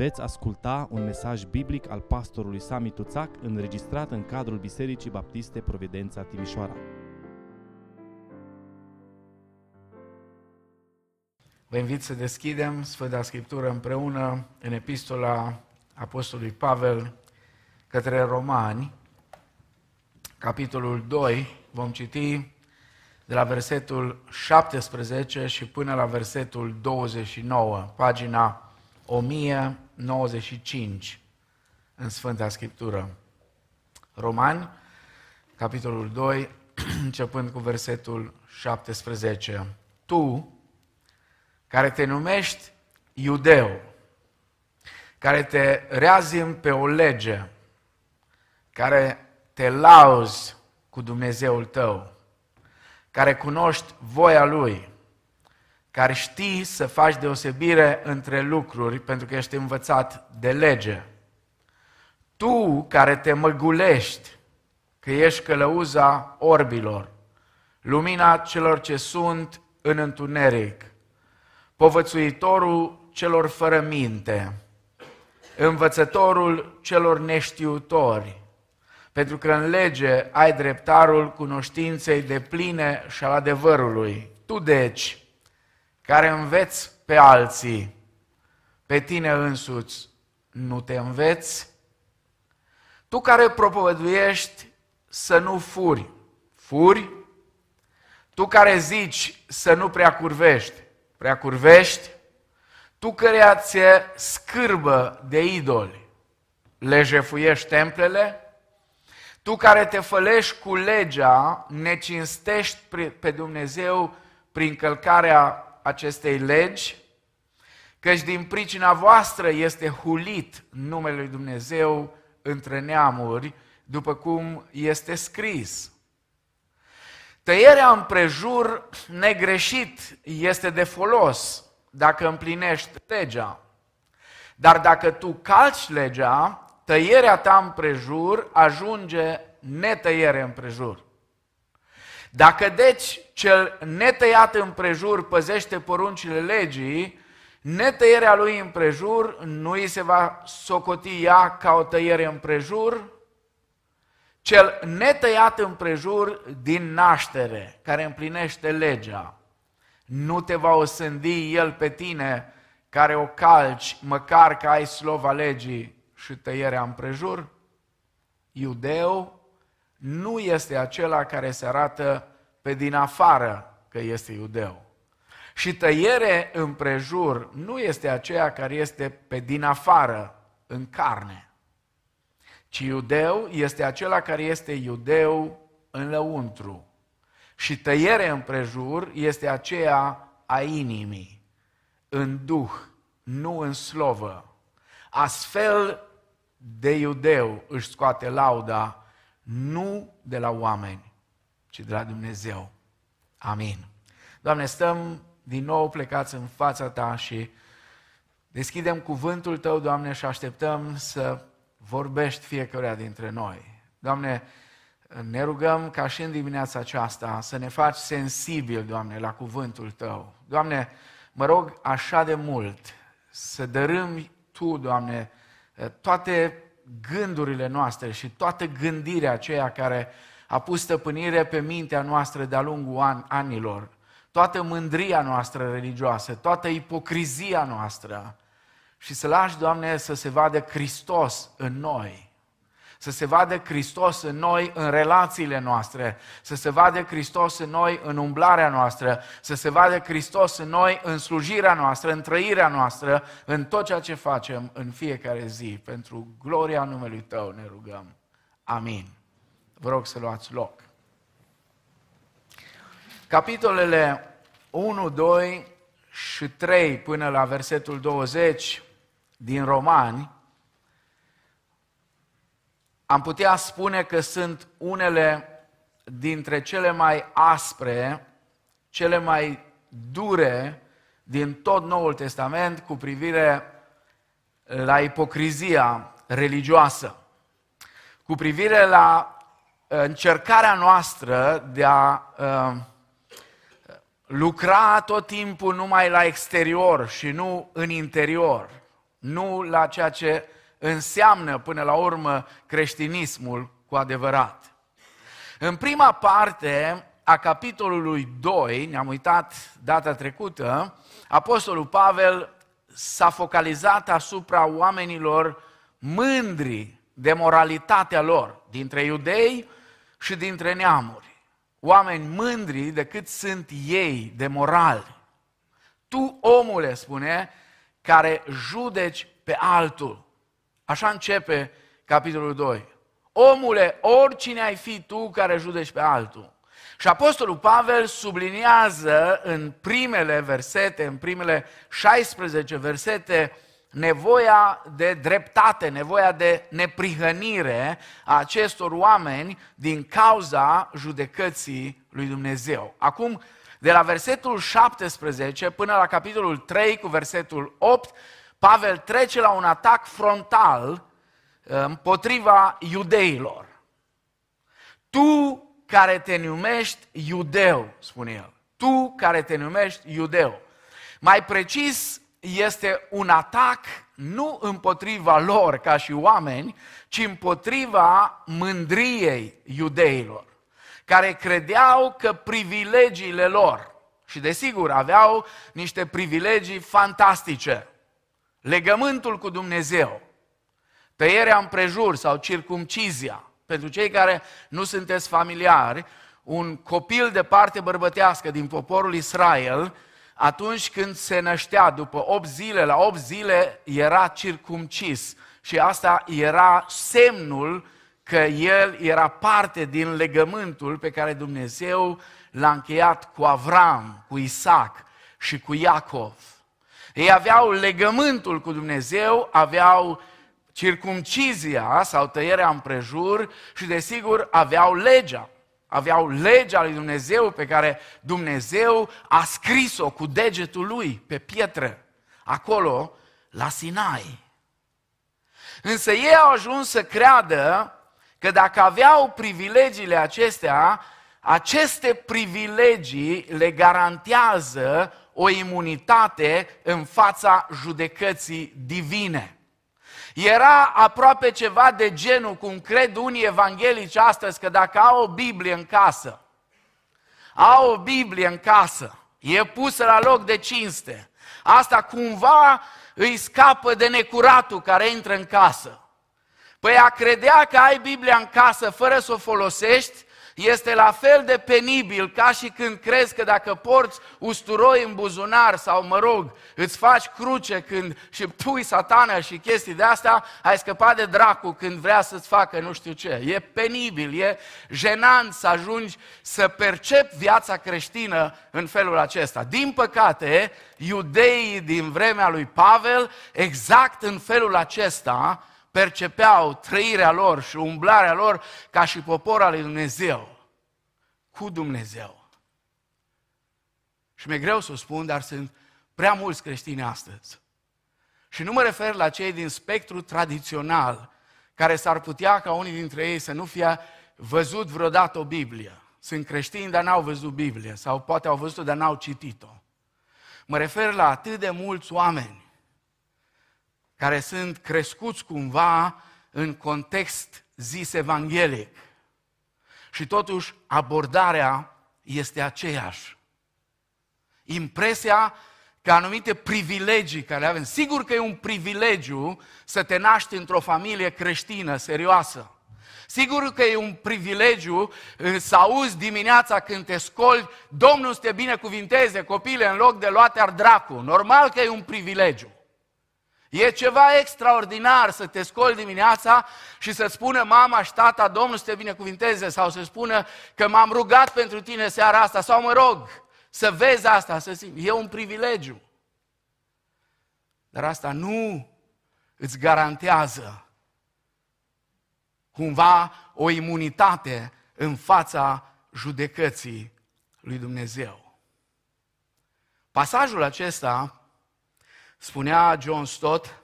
Veți asculta un mesaj biblic al pastorului Sami Tuțac înregistrat în cadrul Bisericii Baptiste Providența Timișoara. Vă invit să deschidem Sfânta Scriptură împreună în epistola Apostolului Pavel către Romani, capitolul 2, vom citi de la versetul 17 și până la versetul 29, pagina 1095 în Sfânta Scriptură. Romani, capitolul 2, începând cu versetul 17. Tu, care te numești iudeu, care te reazim pe o lege, care te lauzi cu Dumnezeul tău, care cunoști voia Lui, care știi să faci deosebire între lucruri pentru că ești învățat de lege. Tu care te măgulești că ești călăuza orbilor, lumina celor ce sunt în întuneric, povățuitorul celor fără minte, învățătorul celor neștiutori, pentru că în lege ai dreptarul cunoștinței de pline și al adevărului. Tu, deci, care înveți pe alții, pe tine însuți nu te înveți? Tu care propovăduiești să nu furi, furi? Tu care zici să nu prea curvești, prea curvești? Tu care ți-e scârbă de idoli, le jefuiești templele? Tu care te fălești cu legea, ne cinstești pe Dumnezeu prin călcarea acestei legi, căci din pricina voastră este hulit numele lui Dumnezeu între neamuri, după cum este scris. Tăierea împrejur negreșit este de folos dacă împlinești legea. Dar dacă tu calci legea, tăierea ta împrejur ajunge netăiere împrejur. Dacă deci cel netăiat împrejur păzește poruncile legii, netăierea lui împrejur nu îi se va socoti ea ca o tăiere împrejur, cel netăiat împrejur din naștere, care împlinește legea, nu te va osândi el pe tine care o calci, măcar că ai slova legii și tăierea împrejur? Iudeu nu este acela care se arată pe din afară că este iudeu. Și tăiere împrejur nu este aceea care este pe din afară, în carne, ci iudeu este acela care este iudeu în lăuntru. Și tăiere împrejur este aceea a inimii, în duh, nu în slovă. Astfel de iudeu își scoate lauda nu de la oameni, ci de la Dumnezeu. Amin. Doamne, stăm din nou plecați în fața Ta și deschidem cuvântul Tău, Doamne, și așteptăm să vorbești fiecare dintre noi. Doamne, ne rugăm ca și în dimineața aceasta să ne faci sensibil, Doamne, la cuvântul Tău. Doamne, mă rog așa de mult să dărâmi Tu, Doamne, toate gândurile noastre și toată gândirea aceea care a pus stăpânire pe mintea noastră de-a lungul an, anilor, toată mândria noastră religioasă, toată ipocrizia noastră. Și să lași, Doamne, să se vadă Hristos în noi să se vadă Hristos în noi în relațiile noastre, să se vadă Hristos în noi în umblarea noastră, să se vadă Hristos în noi în slujirea noastră, în trăirea noastră, în tot ceea ce facem în fiecare zi. Pentru gloria numelui Tău ne rugăm. Amin. Vă rog să luați loc. Capitolele 1, 2 și 3 până la versetul 20 din Romani am putea spune că sunt unele dintre cele mai aspre, cele mai dure din tot Noul Testament cu privire la ipocrizia religioasă, cu privire la uh, încercarea noastră de a uh, lucra tot timpul numai la exterior și nu în interior, nu la ceea ce înseamnă până la urmă creștinismul cu adevărat. În prima parte a capitolului 2, ne-am uitat data trecută, Apostolul Pavel s-a focalizat asupra oamenilor mândri de moralitatea lor, dintre iudei și dintre neamuri. Oameni mândri decât sunt ei de morali. Tu, omule, spune, care judeci pe altul. Așa începe capitolul 2. Omule, oricine ai fi tu care judeci pe altul. Și Apostolul Pavel subliniază în primele versete, în primele 16 versete, nevoia de dreptate, nevoia de neprihănire a acestor oameni din cauza judecății lui Dumnezeu. Acum, de la versetul 17 până la capitolul 3 cu versetul 8, Pavel trece la un atac frontal uh, împotriva iudeilor. Tu care te numești iudeu, spune el. Tu care te numești iudeu. Mai precis, este un atac nu împotriva lor ca și oameni, ci împotriva mândriei iudeilor, care credeau că privilegiile lor, și desigur aveau niște privilegii fantastice, legământul cu Dumnezeu, tăierea împrejur sau circumcizia, pentru cei care nu sunteți familiari, un copil de parte bărbătească din poporul Israel, atunci când se năștea, după 8 zile, la 8 zile era circumcis. Și asta era semnul că el era parte din legământul pe care Dumnezeu l-a încheiat cu Avram, cu Isaac și cu Iacov. Ei aveau legământul cu Dumnezeu, aveau circumcizia sau tăierea împrejur și desigur aveau legea. Aveau legea lui Dumnezeu pe care Dumnezeu a scris-o cu degetul lui pe pietre, acolo, la Sinai. Însă ei au ajuns să creadă că dacă aveau privilegiile acestea, aceste privilegii le garantează o imunitate în fața judecății divine. Era aproape ceva de genul, cum cred unii evanghelici astăzi, că dacă au o Biblie în casă, au o Biblie în casă, e pusă la loc de cinste, asta cumva îi scapă de necuratul care intră în casă. Păi a credea că ai Biblia în casă fără să o folosești, este la fel de penibil ca și când crezi că dacă porți usturoi în buzunar sau, mă rog, îți faci cruce când și pui satana și chestii de astea, ai scăpat de dracu când vrea să-ți facă nu știu ce. E penibil, e jenant să ajungi să percepi viața creștină în felul acesta. Din păcate, iudeii din vremea lui Pavel, exact în felul acesta, percepeau trăirea lor și umblarea lor ca și popor al lui Dumnezeu, cu Dumnezeu. Și mi-e greu să o spun, dar sunt prea mulți creștini astăzi. Și nu mă refer la cei din spectru tradițional, care s-ar putea ca unii dintre ei să nu fie văzut vreodată o Biblie. Sunt creștini, dar n-au văzut Biblie, sau poate au văzut-o, dar n-au citit-o. Mă refer la atât de mulți oameni care sunt crescuți cumva în context zis evanghelic. Și totuși abordarea este aceeași. Impresia că anumite privilegii care le avem, sigur că e un privilegiu să te naști într-o familie creștină, serioasă. Sigur că e un privilegiu uh, să auzi dimineața când te scoli, Domnul să te binecuvinteze, copile, în loc de luate ar dracu. Normal că e un privilegiu. E ceva extraordinar să te scoli dimineața și să spună mama și tata, Domnul să te binecuvinteze, sau să spună că m-am rugat pentru tine seara asta, sau mă rog, să vezi asta, să simți. E un privilegiu. Dar asta nu îți garantează cumva o imunitate în fața judecății lui Dumnezeu. Pasajul acesta Spunea John Stott,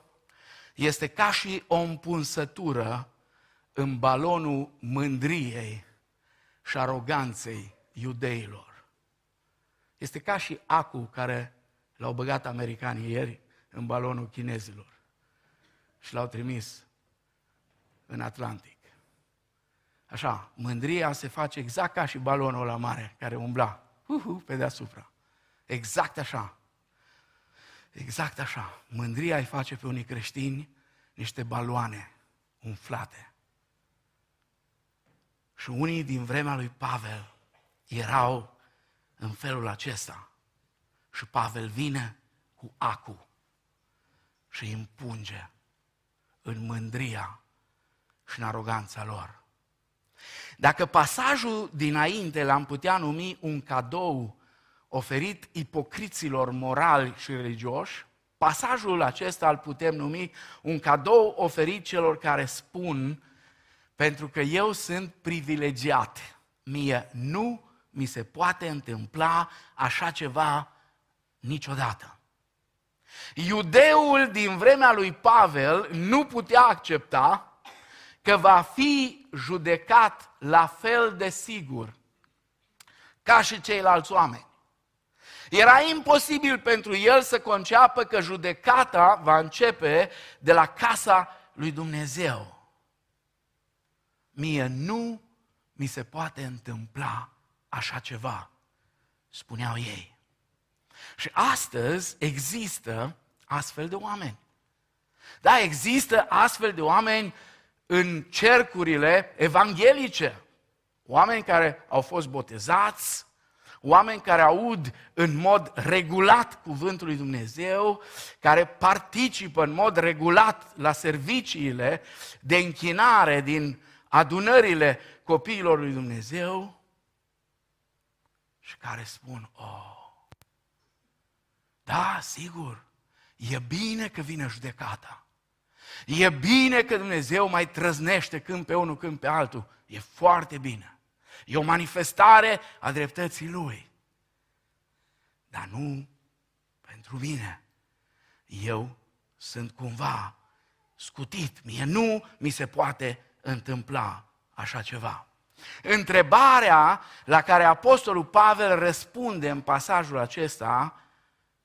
este ca și o împunsătură în balonul mândriei și aroganței iudeilor. Este ca și acul care l-au băgat americanii ieri în balonul chinezilor. și l-au trimis în Atlantic. Așa, mândria se face exact ca și balonul la mare care umbla uhu, pe deasupra. Exact așa. Exact așa. Mândria îi face pe unii creștini niște baloane umflate. Și unii din vremea lui Pavel erau în felul acesta. Și Pavel vine cu acu și îi împunge în mândria și în aroganța lor. Dacă pasajul dinainte l-am putea numi un cadou oferit ipocriților morali și religioși, pasajul acesta îl putem numi un cadou oferit celor care spun pentru că eu sunt privilegiat. Mie nu mi se poate întâmpla așa ceva niciodată. Iudeul din vremea lui Pavel nu putea accepta că va fi judecat la fel de sigur ca și ceilalți oameni. Era imposibil pentru el să conceapă că judecata va începe de la casa lui Dumnezeu. Mie nu mi se poate întâmpla așa ceva, spuneau ei. Și astăzi există astfel de oameni. Da, există astfel de oameni în cercurile evanghelice. Oameni care au fost botezați, oameni care aud în mod regulat cuvântul lui Dumnezeu, care participă în mod regulat la serviciile de închinare din adunările copiilor lui Dumnezeu și care spun, oh, da, sigur, e bine că vine judecata. E bine că Dumnezeu mai trăznește când pe unul, când pe altul. E foarte bine. E o manifestare a dreptății Lui. Dar nu pentru mine. Eu sunt cumva scutit. Mie nu mi se poate întâmpla așa ceva. Întrebarea la care Apostolul Pavel răspunde în pasajul acesta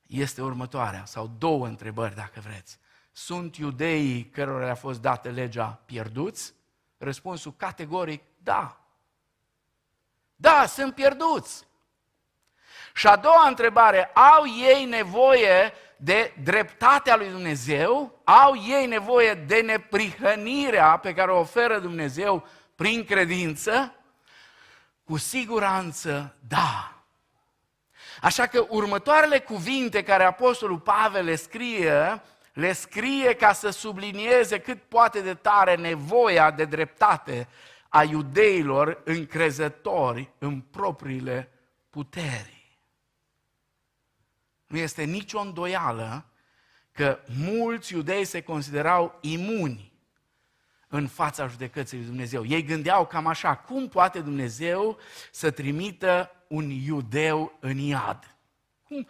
este următoarea, sau două întrebări dacă vreți. Sunt iudeii cărora le-a fost dată legea pierduți? Răspunsul categoric, da. Da, sunt pierduți. Și a doua întrebare, au ei nevoie de dreptatea lui Dumnezeu? Au ei nevoie de neprihănirea pe care o oferă Dumnezeu prin credință? Cu siguranță, da. Așa că următoarele cuvinte care Apostolul Pavel le scrie le scrie ca să sublinieze cât poate de tare nevoia de dreptate a iudeilor încrezători în propriile puteri. Nu este nicio îndoială că mulți iudei se considerau imuni în fața judecății lui Dumnezeu. Ei gândeau cam așa, cum poate Dumnezeu să trimită un iudeu în iad? Cum,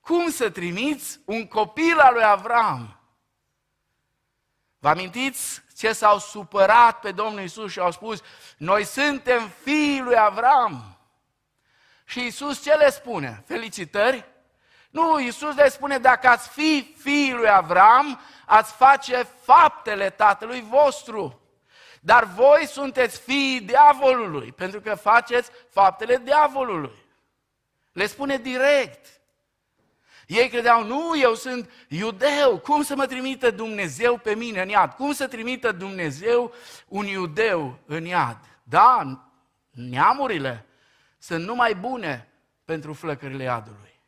cum să trimiți un copil al lui Avram? Vă amintiți ce s-au supărat pe Domnul Isus și au spus, noi suntem fiii lui Avram. Și Isus ce le spune? Felicitări? Nu, Isus le spune, dacă ați fi fiii lui Avram, ați face faptele tatălui vostru. Dar voi sunteți fiii diavolului, pentru că faceți faptele diavolului. Le spune direct. Ei credeau, nu, eu sunt iudeu, cum să mă trimită Dumnezeu pe mine în iad? Cum să trimită Dumnezeu un iudeu în iad? Da, neamurile sunt numai bune pentru flăcările iadului.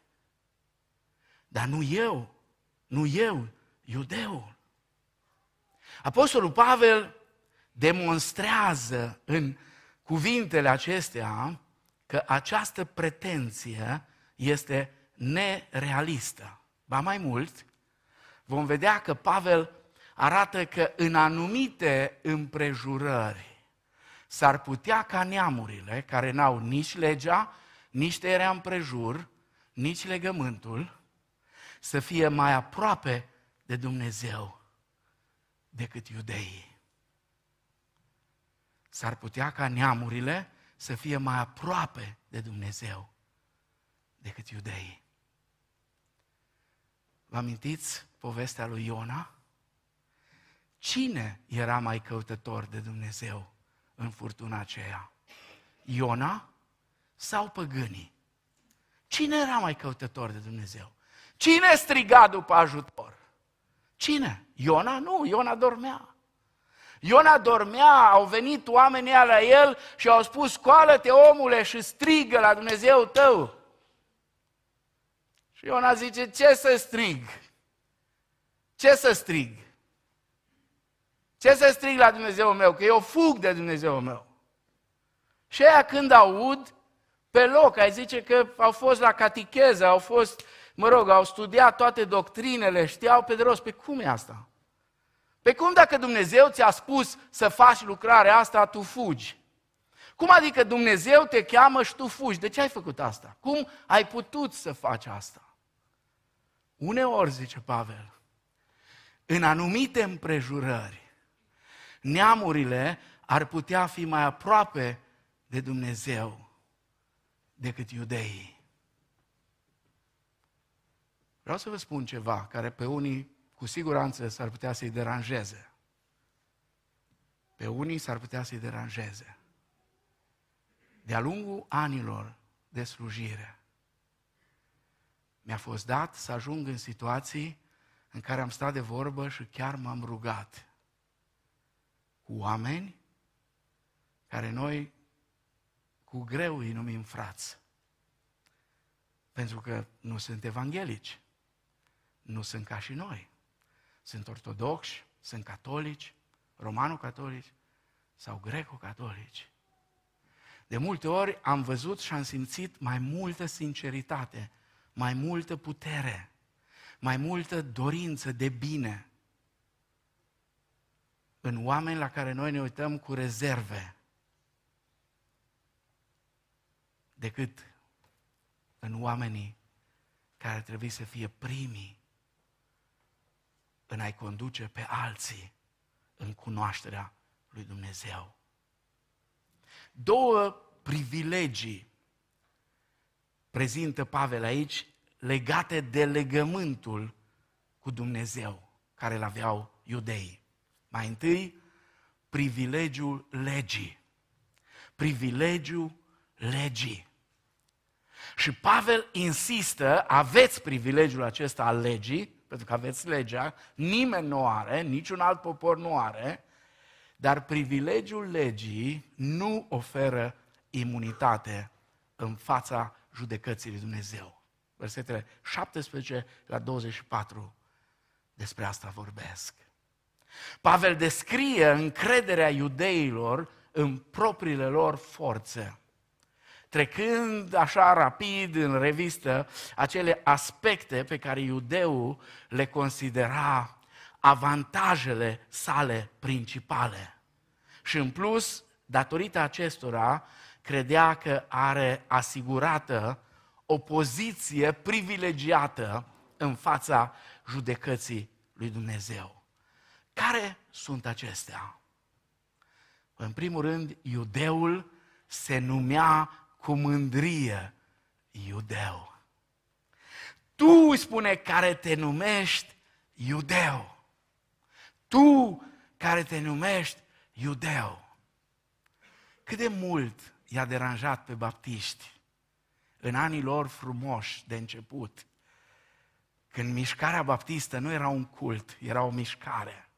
Dar nu eu, nu eu, iudeu. Apostolul Pavel demonstrează în cuvintele acestea că această pretenție este nerealistă. Ba mai mult, vom vedea că Pavel arată că în anumite împrejurări s-ar putea ca neamurile care n-au nici legea, nici tăierea împrejur, nici legământul, să fie mai aproape de Dumnezeu decât iudeii. S-ar putea ca neamurile să fie mai aproape de Dumnezeu decât iudeii. Vă amintiți povestea lui Iona? Cine era mai căutător de Dumnezeu în furtuna aceea? Iona sau păgânii? Cine era mai căutător de Dumnezeu? Cine striga după ajutor? Cine? Iona? Nu, Iona dormea. Iona dormea, au venit oamenii la el și au spus, scoală-te omule și strigă la Dumnezeu tău. Și Iona zice, ce să strig? Ce să strig? Ce să strig la Dumnezeu meu? Că eu fug de Dumnezeu meu. Și aia când aud, pe loc, ai zice că au fost la catecheză, au fost, mă rog, au studiat toate doctrinele, știau pe de rost. Pe cum e asta? Pe cum dacă Dumnezeu ți-a spus să faci lucrarea asta, tu fugi? Cum adică Dumnezeu te cheamă și tu fugi? De ce ai făcut asta? Cum ai putut să faci asta? Uneori, zice Pavel, în anumite împrejurări, neamurile ar putea fi mai aproape de Dumnezeu decât iudeii. Vreau să vă spun ceva care pe unii cu siguranță s-ar putea să-i deranjeze. Pe unii s-ar putea să-i deranjeze. De-a lungul anilor de slujire, mi-a fost dat să ajung în situații în care am stat de vorbă și chiar m-am rugat cu oameni care noi cu greu îi numim frați. Pentru că nu sunt evanghelici, nu sunt ca și noi. Sunt ortodoxi, sunt catolici, romano-catolici sau greco-catolici. De multe ori am văzut și am simțit mai multă sinceritate, mai multă putere, mai multă dorință de bine în oameni la care noi ne uităm cu rezerve decât în oamenii care trebuie să fie primii în a-i conduce pe alții în cunoașterea lui Dumnezeu. Două privilegii prezintă Pavel aici legate de legământul cu Dumnezeu care îl aveau iudeii. Mai întâi, privilegiul legii. Privilegiul legii. Și Pavel insistă, aveți privilegiul acesta al legii, pentru că aveți legea, nimeni nu are, niciun alt popor nu are, dar privilegiul legii nu oferă imunitate în fața judecății lui Dumnezeu. Versetele 17 la 24 despre asta vorbesc. Pavel descrie încrederea iudeilor în propriile lor forțe trecând așa rapid în revistă acele aspecte pe care iudeul le considera avantajele sale principale. Și în plus, datorită acestora, credea că are asigurată o poziție privilegiată în fața judecății lui Dumnezeu. Care sunt acestea? În primul rând, iudeul se numea cu mândrie iudeu. Tu, spune, care te numești iudeu. Tu, care te numești iudeu. Cât de mult i-a deranjat pe baptiști în anii lor frumoși de început, când mișcarea baptistă nu era un cult, era o mișcare.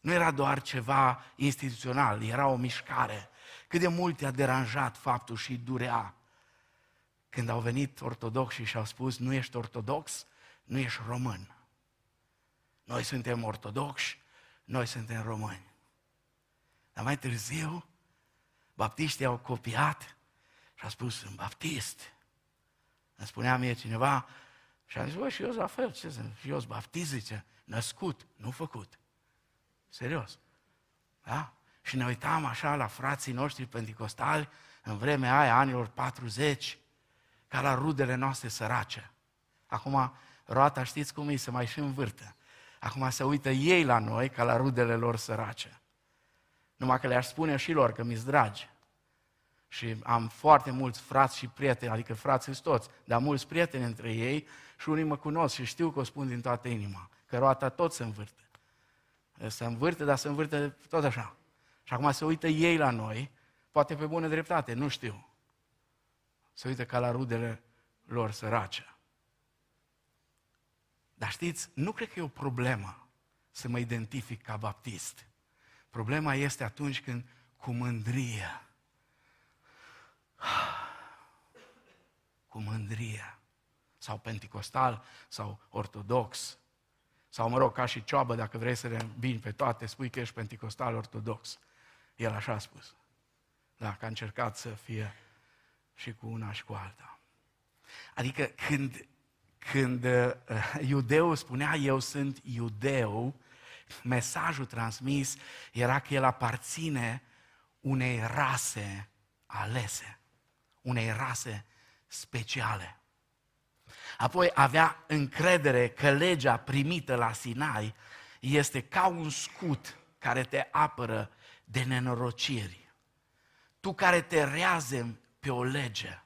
Nu era doar ceva instituțional, era o mișcare. Cât de mult i-a deranjat faptul și durea când au venit ortodoxi și au spus, nu ești ortodox, nu ești român. Noi suntem ortodoxi, noi suntem români. Dar mai târziu, baptiștii au copiat și au spus, sunt baptist. Îmi spunea mie cineva, și am zis, bă, și eu la fel, ce sunt? Și eu sunt baptist, zice, născut, nu făcut. Serios. Da? și ne uitam așa la frații noștri pentecostali în vremea aia, anilor 40, ca la rudele noastre sărace. Acum, roata știți cum e, se mai și învârte. Acum se uită ei la noi ca la rudele lor sărace. Numai că le-aș spune și lor că mi-s dragi. Și am foarte mulți frați și prieteni, adică frați toți, dar mulți prieteni între ei și unii mă cunosc și știu că o spun din toată inima, că roata tot se învârte. se învârte, dar se învârte tot așa. Și acum se uită ei la noi, poate pe bună dreptate, nu știu. Se uită ca la rudele lor sărace. Dar știți, nu cred că e o problemă să mă identific ca baptist. Problema este atunci când cu mândrie, cu mândrie, sau penticostal, sau ortodox, sau mă rog, ca și cioabă, dacă vrei să le bini pe toate, spui că ești penticostal ortodox. El așa a spus. Da, că a încercat să fie și cu una și cu alta. Adică când, când uh, iudeul spunea eu sunt iudeu, mesajul transmis era că el aparține unei rase alese, unei rase speciale. Apoi avea încredere că legea primită la Sinai este ca un scut care te apără de nenorociri. Tu care te reazem pe o lege,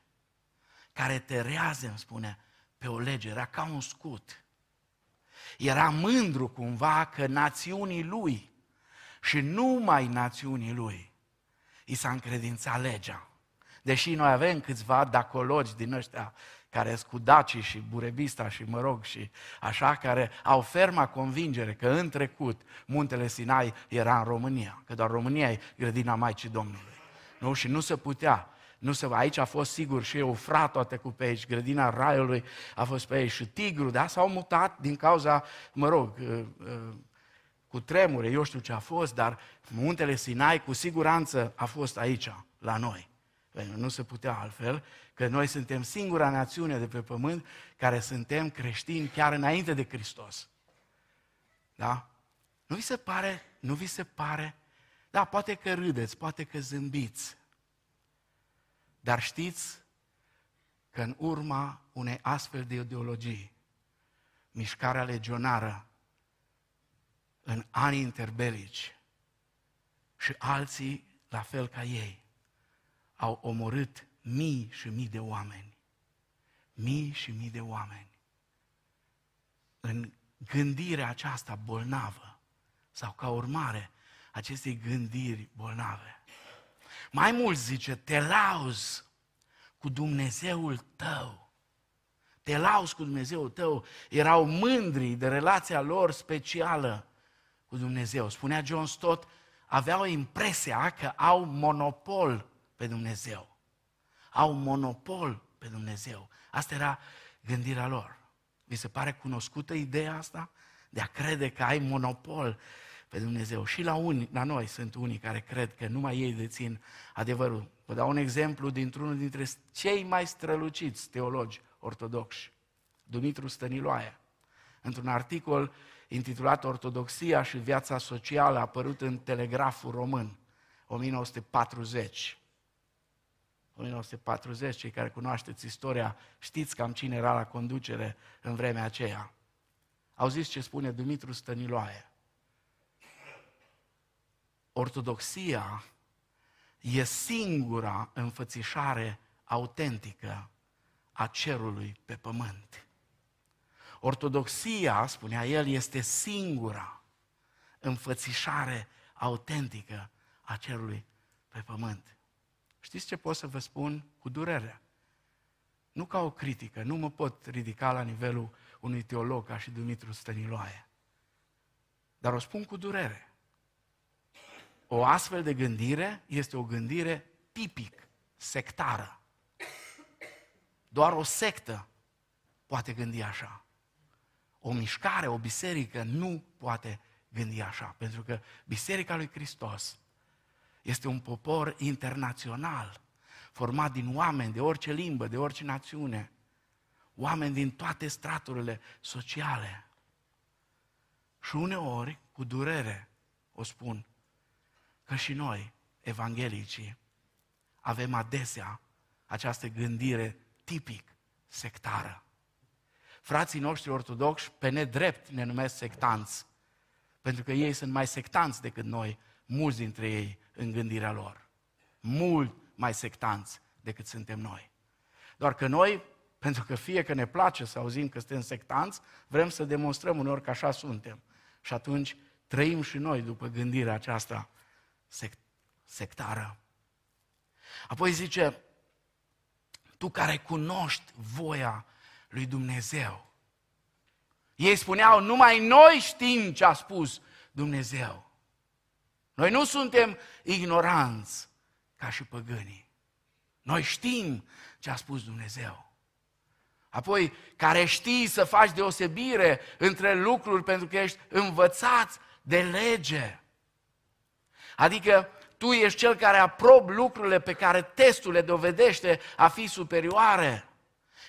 care te reazem, spune, pe o lege, era ca un scut. Era mândru cumva că națiunii lui și numai națiunii lui i s-a încredințat legea. Deși noi avem câțiva dacologi din ăștia care sunt cu Daci și Burebista și mă rog și așa, care au ferma convingere că în trecut muntele Sinai era în România, că doar România e grădina Maicii Domnului. Nu? Și nu se putea. Nu se, aici a fost sigur și Eufrat toate cu pe aici, grădina Raiului a fost pe aici și Tigru, da? S-au mutat din cauza, mă rog, uh, uh, cu tremure, eu știu ce a fost, dar muntele Sinai cu siguranță a fost aici, la noi. Pentru nu se putea altfel, că noi suntem singura națiune de pe pământ care suntem creștini chiar înainte de Hristos. Da? Nu vi se pare, nu vi se pare, da, poate că râdeți, poate că zâmbiți, dar știți că în urma unei astfel de ideologii, mișcarea legionară în anii interbelici și alții, la fel ca ei, au omorât mii și mii de oameni. Mii și mii de oameni. În gândirea aceasta bolnavă sau ca urmare acestei gândiri bolnave. Mai mult zice, te lauzi cu Dumnezeul tău. Te lauzi cu Dumnezeul tău. Erau mândri de relația lor specială cu Dumnezeu. Spunea John Stott, aveau impresia că au monopol pe Dumnezeu. Au monopol pe Dumnezeu. Asta era gândirea lor. Vi se pare cunoscută ideea asta? De a crede că ai monopol pe Dumnezeu. Și la, uni, la noi sunt unii care cred că numai ei dețin adevărul. Vă dau un exemplu dintr-unul dintre cei mai străluciți teologi ortodoxi, Dumitru Stăniloae. Într-un articol intitulat Ortodoxia și viața socială, apărut în Telegraful Român, 1940. 1940, cei care cunoașteți istoria, știți cam cine era la conducere în vremea aceea. Au zis ce spune Dumitru Stăniloae. Ortodoxia e singura înfățișare autentică a cerului pe pământ. Ortodoxia, spunea el, este singura înfățișare autentică a cerului pe pământ. Știți ce pot să vă spun cu durere? Nu ca o critică, nu mă pot ridica la nivelul unui teolog ca și Dumitru Stăniloae. Dar o spun cu durere. O astfel de gândire este o gândire tipic sectară. Doar o sectă poate gândi așa. O mișcare, o biserică nu poate gândi așa, pentru că Biserica lui Hristos este un popor internațional, format din oameni de orice limbă, de orice națiune, oameni din toate straturile sociale. Și uneori, cu durere, o spun, că și noi, evanghelicii, avem adesea această gândire tipic sectară. Frații noștri ortodoxi, pe nedrept, ne numesc sectanți, pentru că ei sunt mai sectanți decât noi, mulți dintre ei, în gândirea lor. Mult mai sectanți decât suntem noi. Doar că noi, pentru că fie că ne place să auzim că suntem sectanți, vrem să demonstrăm uneori că așa suntem. Și atunci trăim și noi după gândirea aceasta sect- sectară. Apoi zice, tu care cunoști voia lui Dumnezeu. Ei spuneau, numai noi știm ce a spus Dumnezeu. Noi nu suntem ignoranți ca și păgânii. Noi știm ce a spus Dumnezeu. Apoi, care știi să faci deosebire între lucruri pentru că ești învățat de lege. Adică tu ești cel care aprob lucrurile pe care testul le dovedește a fi superioare.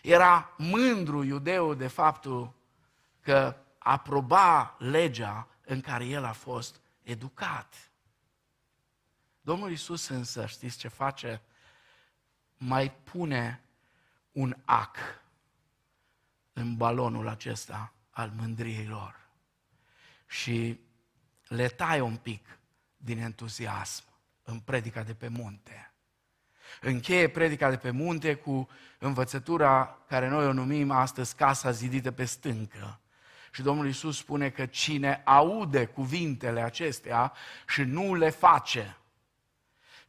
Era mândru iudeul de faptul că aproba legea în care el a fost educat. Domnul Isus însă, știți ce face? Mai pune un ac în balonul acesta al mândriei lor și le taie un pic din entuziasm în predica de pe munte. Încheie predica de pe munte cu învățătura care noi o numim astăzi casa zidită pe stâncă. Și Domnul Isus spune că cine aude cuvintele acestea și nu le face,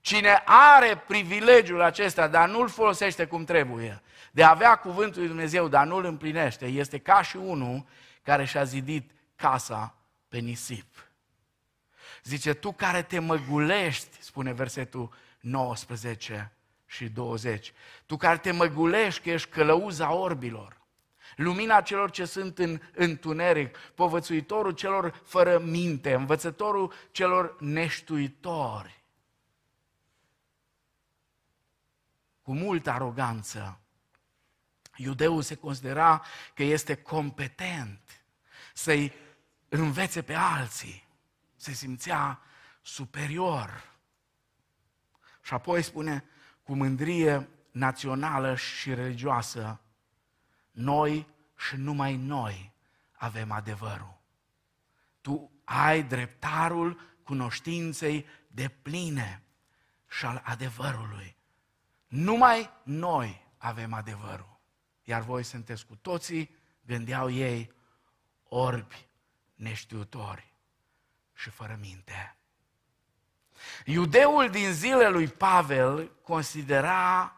cine are privilegiul acesta, dar nu-l folosește cum trebuie, de a avea cuvântul lui Dumnezeu, dar nu-l împlinește, este ca și unul care și-a zidit casa pe nisip. Zice, tu care te măgulești, spune versetul 19 și 20, tu care te măgulești că ești călăuza orbilor, lumina celor ce sunt în întuneric, povățuitorul celor fără minte, învățătorul celor neștuitori. Cu multă aroganță, iudeul se considera că este competent să-i învețe pe alții se simțea superior. Și apoi spune, cu mândrie națională și religioasă, noi și numai noi avem adevărul. Tu ai dreptarul cunoștinței de pline și al adevărului. Numai noi avem adevărul. Iar voi sunteți cu toții, gândeau ei, orbi neștiutori și fără minte. Iudeul din zilele lui Pavel considera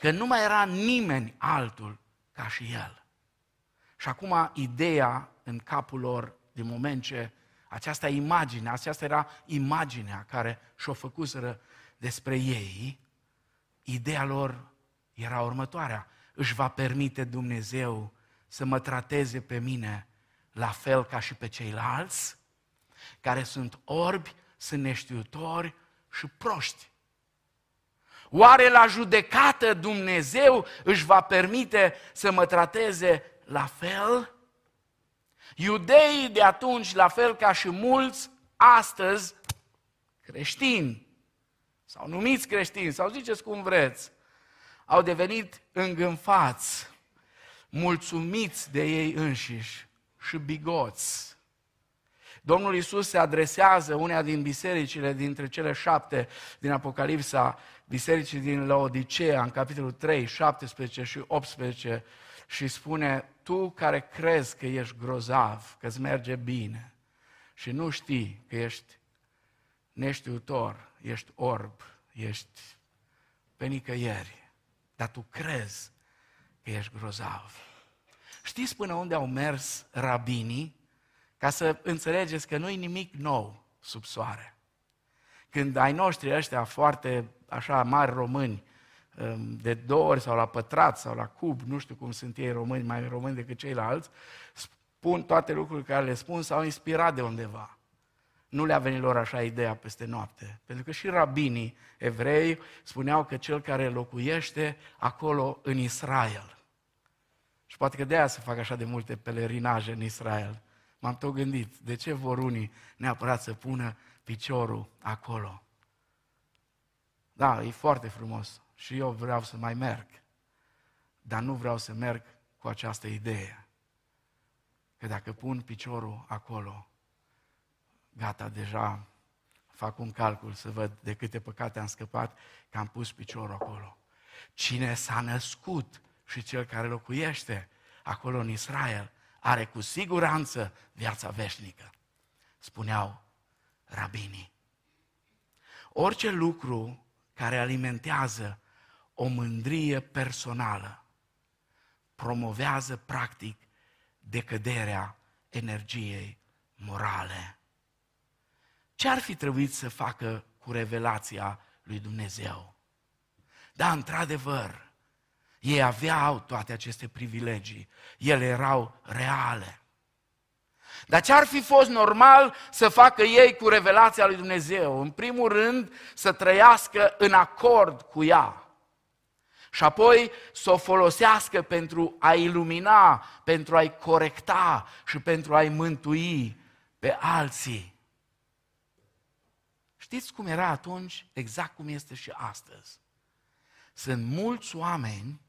că nu mai era nimeni altul ca și el. Și acum ideea în capul lor, din moment ce această imagine, aceasta era imaginea care și-o făcuseră despre ei, ideea lor era următoarea. Își va permite Dumnezeu să mă trateze pe mine la fel ca și pe ceilalți? Care sunt orbi, sunt neștiutori și proști. Oare la judecată Dumnezeu își va permite să mă trateze la fel? Iudeii de atunci, la fel ca și mulți astăzi creștini, sau numiți creștini, sau ziceți cum vreți, au devenit îngânfați, mulțumiți de ei înșiși și bigoți Domnul Isus se adresează unea din bisericile dintre cele șapte din Apocalipsa, bisericii din Laodicea, în capitolul 3, 17 și 18, și spune, tu care crezi că ești grozav, că îți merge bine și nu știi că ești neștiutor, ești orb, ești pe nicăieri, dar tu crezi că ești grozav. Știți până unde au mers rabinii ca să înțelegeți că nu e nimic nou sub soare. Când ai noștri ăștia foarte așa mari români, um, de două ori sau la pătrat sau la cub, nu știu cum sunt ei români, mai români decât ceilalți, spun toate lucrurile care le spun, s-au inspirat de undeva. Nu le-a venit lor așa ideea peste noapte. Pentru că și rabinii evrei spuneau că cel care locuiește acolo în Israel. Și poate că de aia se fac așa de multe pelerinaje în Israel. M-am tot gândit, de ce vor unii neapărat să pună piciorul acolo? Da, e foarte frumos și eu vreau să mai merg, dar nu vreau să merg cu această idee. Că dacă pun piciorul acolo, gata, deja fac un calcul să văd de câte păcate am scăpat că am pus piciorul acolo. Cine s-a născut și cel care locuiește acolo în Israel are cu siguranță viața veșnică. spuneau rabinii. Orice lucru care alimentează o mândrie personală promovează practic decăderea energiei morale. Ce ar fi trebuit să facă cu revelația lui Dumnezeu? Da, într-adevăr, ei aveau toate aceste privilegii, ele erau reale. Dar ce ar fi fost normal să facă ei cu revelația lui Dumnezeu? În primul rând, să trăiască în acord cu ea. Și apoi să o folosească pentru a ilumina, pentru a-i corecta și pentru a-i mântui pe alții. Știți cum era atunci? Exact cum este și astăzi. Sunt mulți oameni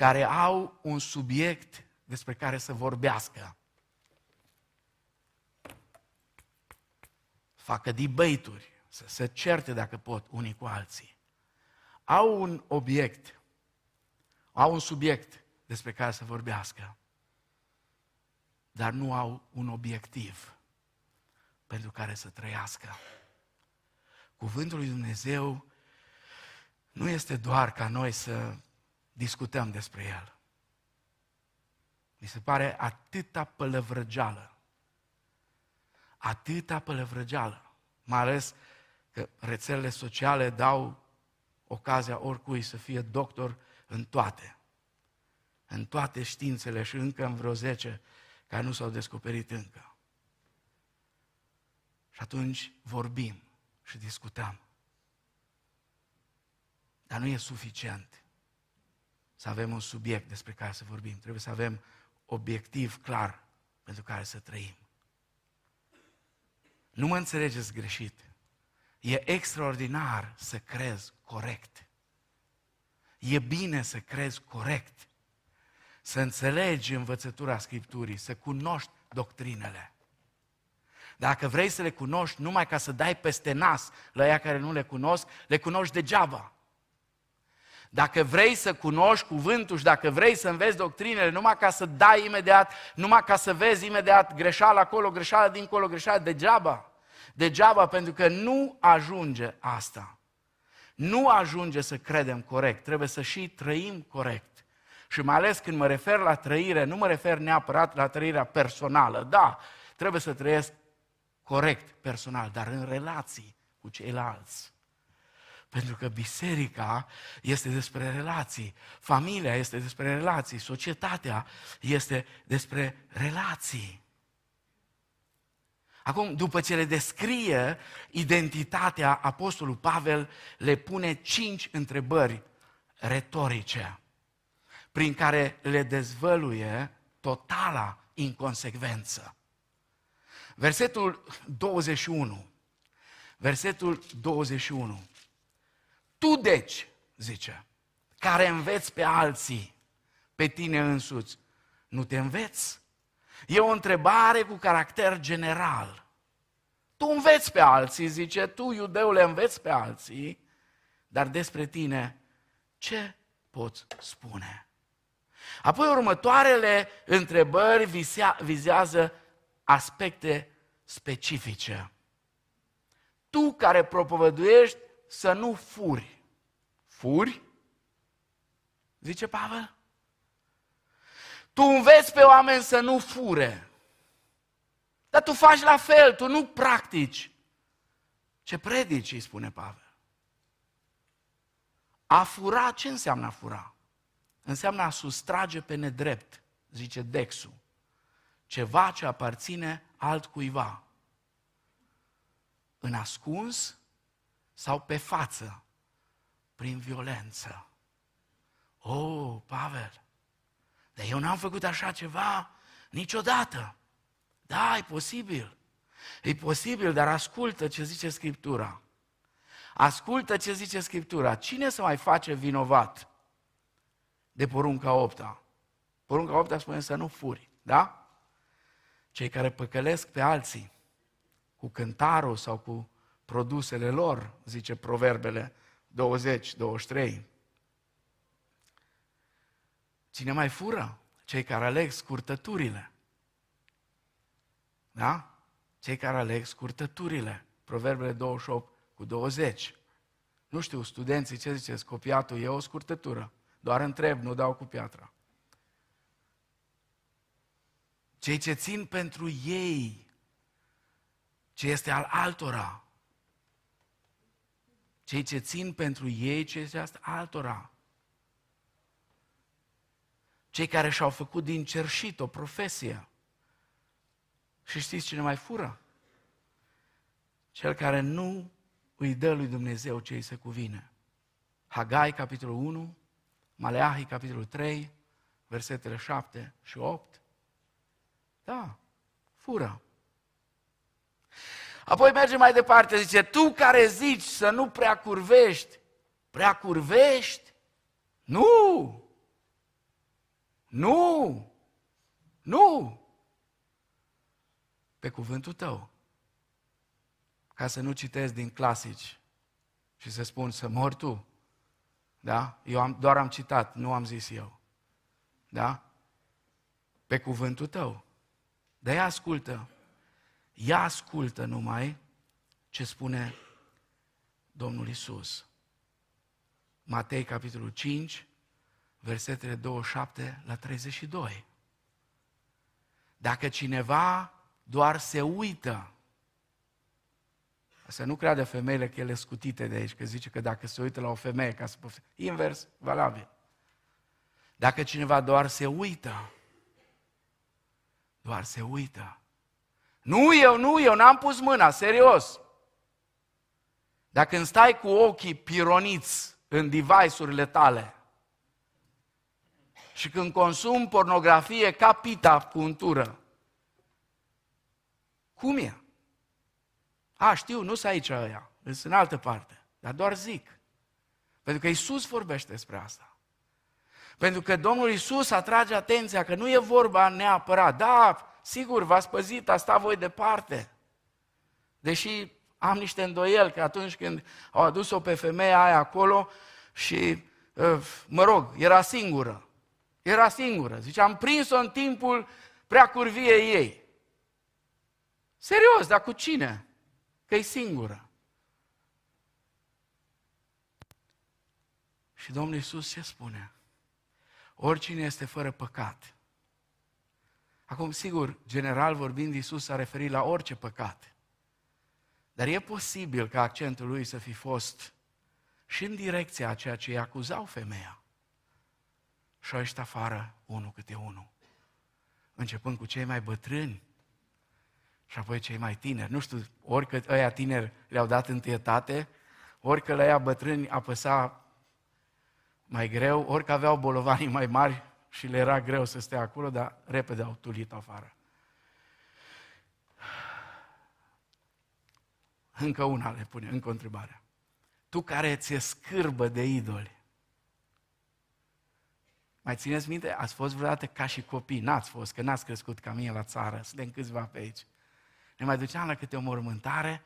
care au un subiect despre care să vorbească. Facă debate-uri, să se certe dacă pot unii cu alții. Au un obiect, au un subiect despre care să vorbească, dar nu au un obiectiv pentru care să trăiască. Cuvântul lui Dumnezeu nu este doar ca noi să discutăm despre el. Mi se pare atâta pălăvrăgeală. Atâta pălăvrăgeală. Mai ales că rețelele sociale dau ocazia oricui să fie doctor în toate. În toate științele și încă în vreo zece care nu s-au descoperit încă. Și atunci vorbim și discutăm. Dar nu e suficient să avem un subiect despre care să vorbim. Trebuie să avem obiectiv clar pentru care să trăim. Nu mă înțelegeți greșit. E extraordinar să crezi corect. E bine să crezi corect. Să înțelegi învățătura Scripturii, să cunoști doctrinele. Dacă vrei să le cunoști numai ca să dai peste nas la ea care nu le cunosc, le cunoști degeaba. Dacă vrei să cunoști cuvântul și dacă vrei să înveți doctrinele numai ca să dai imediat, numai ca să vezi imediat greșeală acolo, greșeală dincolo, greșeală, degeaba. Degeaba, pentru că nu ajunge asta. Nu ajunge să credem corect, trebuie să și trăim corect. Și mai ales când mă refer la trăire, nu mă refer neapărat la trăirea personală. Da, trebuie să trăiesc corect personal, dar în relații cu ceilalți. Pentru că biserica este despre relații, familia este despre relații, societatea este despre relații. Acum, după ce le descrie identitatea, Apostolul Pavel le pune cinci întrebări retorice prin care le dezvăluie totala inconsecvență. Versetul 21. Versetul 21. Tu deci, zice, care înveți pe alții, pe tine însuți, nu te înveți? E o întrebare cu caracter general. Tu înveți pe alții, zice, tu, iudeule, înveți pe alții, dar despre tine ce poți spune? Apoi următoarele întrebări vizează aspecte specifice. Tu care propovăduiești să nu furi. Furi? Zice Pavel? Tu înveți pe oameni să nu fure. Dar tu faci la fel, tu nu practici. Ce predici, îi spune Pavel. A fura, ce înseamnă a fura? Înseamnă a sustrage pe nedrept, zice Dexu. Ceva ce aparține altcuiva. În ascuns sau pe față, prin violență. Oh, Pavel, dar eu n-am făcut așa ceva niciodată. Da, e posibil. E posibil, dar ascultă ce zice Scriptura. Ascultă ce zice Scriptura. Cine să mai face vinovat de porunca opta? Porunca opta spune să nu furi, da? Cei care păcălesc pe alții cu cântarul sau cu produsele lor, zice Proverbele 20, 23. Cine mai fură? Cei care aleg scurtăturile. Da? Cei care aleg scurtăturile. Proverbele 28 cu 20. Nu știu, studenții, ce ziceți? Copiatul e o scurtătură. Doar întreb, nu dau cu piatra. Cei ce țin pentru ei ce este al altora. Cei ce țin pentru ei ce este altora. Cei care și-au făcut din cerșit o profesie. Și știți cine mai fură? Cel care nu îi dă lui Dumnezeu ce îi se cuvine. Hagai, capitolul 1, Maleahi, capitolul 3, versetele 7 și 8. Da, fură. Apoi merge mai departe, zice, tu care zici să nu prea curvești, prea curvești? Nu! Nu! Nu! Pe cuvântul tău. Ca să nu citesc din clasici și să spun să mor tu. Da? Eu am, doar am citat, nu am zis eu. Da? Pe cuvântul tău. De aia ascultă. Ea ascultă numai ce spune Domnul Isus. Matei, capitolul 5, versetele 27 la 32. Dacă cineva doar se uită, să nu creadă femeile că ele scutite de aici, că zice că dacă se uită la o femeie ca să pofte. Invers, valabil. Dacă cineva doar se uită, doar se uită. Nu eu, nu eu, n-am pus mâna, serios. Dacă îmi stai cu ochii pironiți în device-urile tale, și când consum pornografie ca pita cu untură. Cum e? A, știu, nu sunt aici ăia, sunt în altă parte, dar doar zic. Pentru că Isus vorbește despre asta. Pentru că Domnul Isus atrage atenția că nu e vorba neapărat, da, sigur, v-ați păzit, a stat voi departe. Deși am niște îndoieli că atunci când au adus-o pe femeia aia acolo și, ă, mă rog, era singură. Era singură. Zice, am prins-o în timpul prea curviei ei. Serios, dar cu cine? Că e singură. Și Domnul Iisus ce spune? Oricine este fără păcat. Acum, sigur, general vorbind, Iisus s-a referit la orice păcat. Dar e posibil ca accentul lui să fi fost și în direcția a ceea ce îi acuzau femeia și ăștia afară, unul câte unul. Începând cu cei mai bătrâni și apoi cei mai tineri. Nu știu, orică ăia tineri le-au dat întâietate, orică la ăia bătrâni apăsa mai greu, orică aveau bolovanii mai mari și le era greu să stea acolo, dar repede au tulit afară. Încă una le pune, încă o întrebare. Tu care ți-e scârbă de idoli, mai țineți minte? Ați fost vreodată ca și copii? N-ați fost, că n-ați crescut ca mine la țară. Suntem câțiva pe aici. Ne mai duceam la câte o mormântare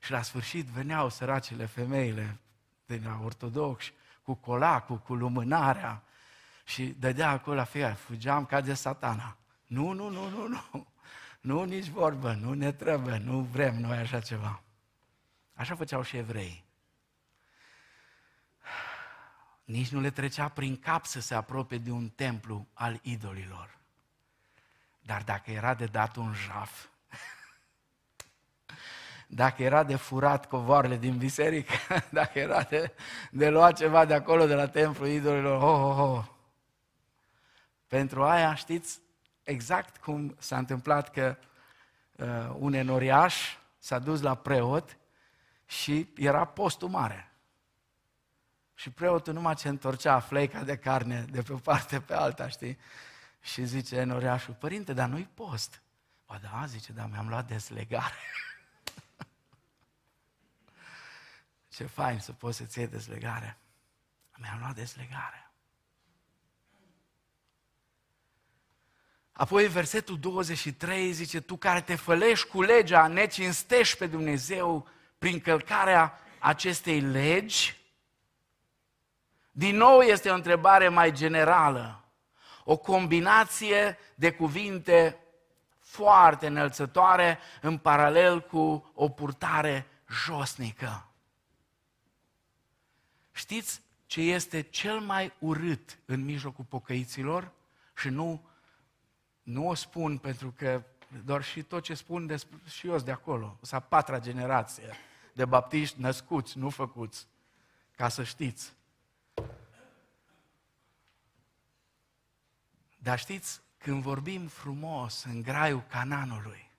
și la sfârșit veneau săracile femeile de la ortodoxi cu colacul, cu lumânarea și dădea acolo la fiecare. Fugeam ca de satana. Nu, nu, nu, nu, nu. Nu, nici vorbă, nu ne trebuie, nu vrem noi așa ceva. Așa făceau și evrei nici nu le trecea prin cap să se apropie de un templu al idolilor. Dar dacă era de dat un jaf, dacă era de furat covoarele din biserică, dacă era de, de luat ceva de acolo, de la templu idolilor, ho, ho, ho. Pentru aia, știți, exact cum s-a întâmplat că uh, un enoriaș s-a dus la preot și era postul mare. Și preotul numai ce întorcea fleica de carne de pe o parte pe alta, știi? Și zice Enoriașul, părinte, dar nu-i post. Ba da, zice, dar mi-am luat deslegare. Ce fain să poți să-ți iei deslegare. Mi-am luat deslegare. Apoi versetul 23 zice, tu care te fălești cu legea, necinstești pe Dumnezeu prin călcarea acestei legi, din nou este o întrebare mai generală, o combinație de cuvinte foarte înălțătoare în paralel cu o purtare josnică. Știți ce este cel mai urât în mijlocul pocăiților? Și nu, nu o spun pentru că doar și tot ce spun de, și eu de acolo. Să a patra generație de baptiști născuți, nu făcuți, ca să știți. Dar știți, când vorbim frumos în graiul cananului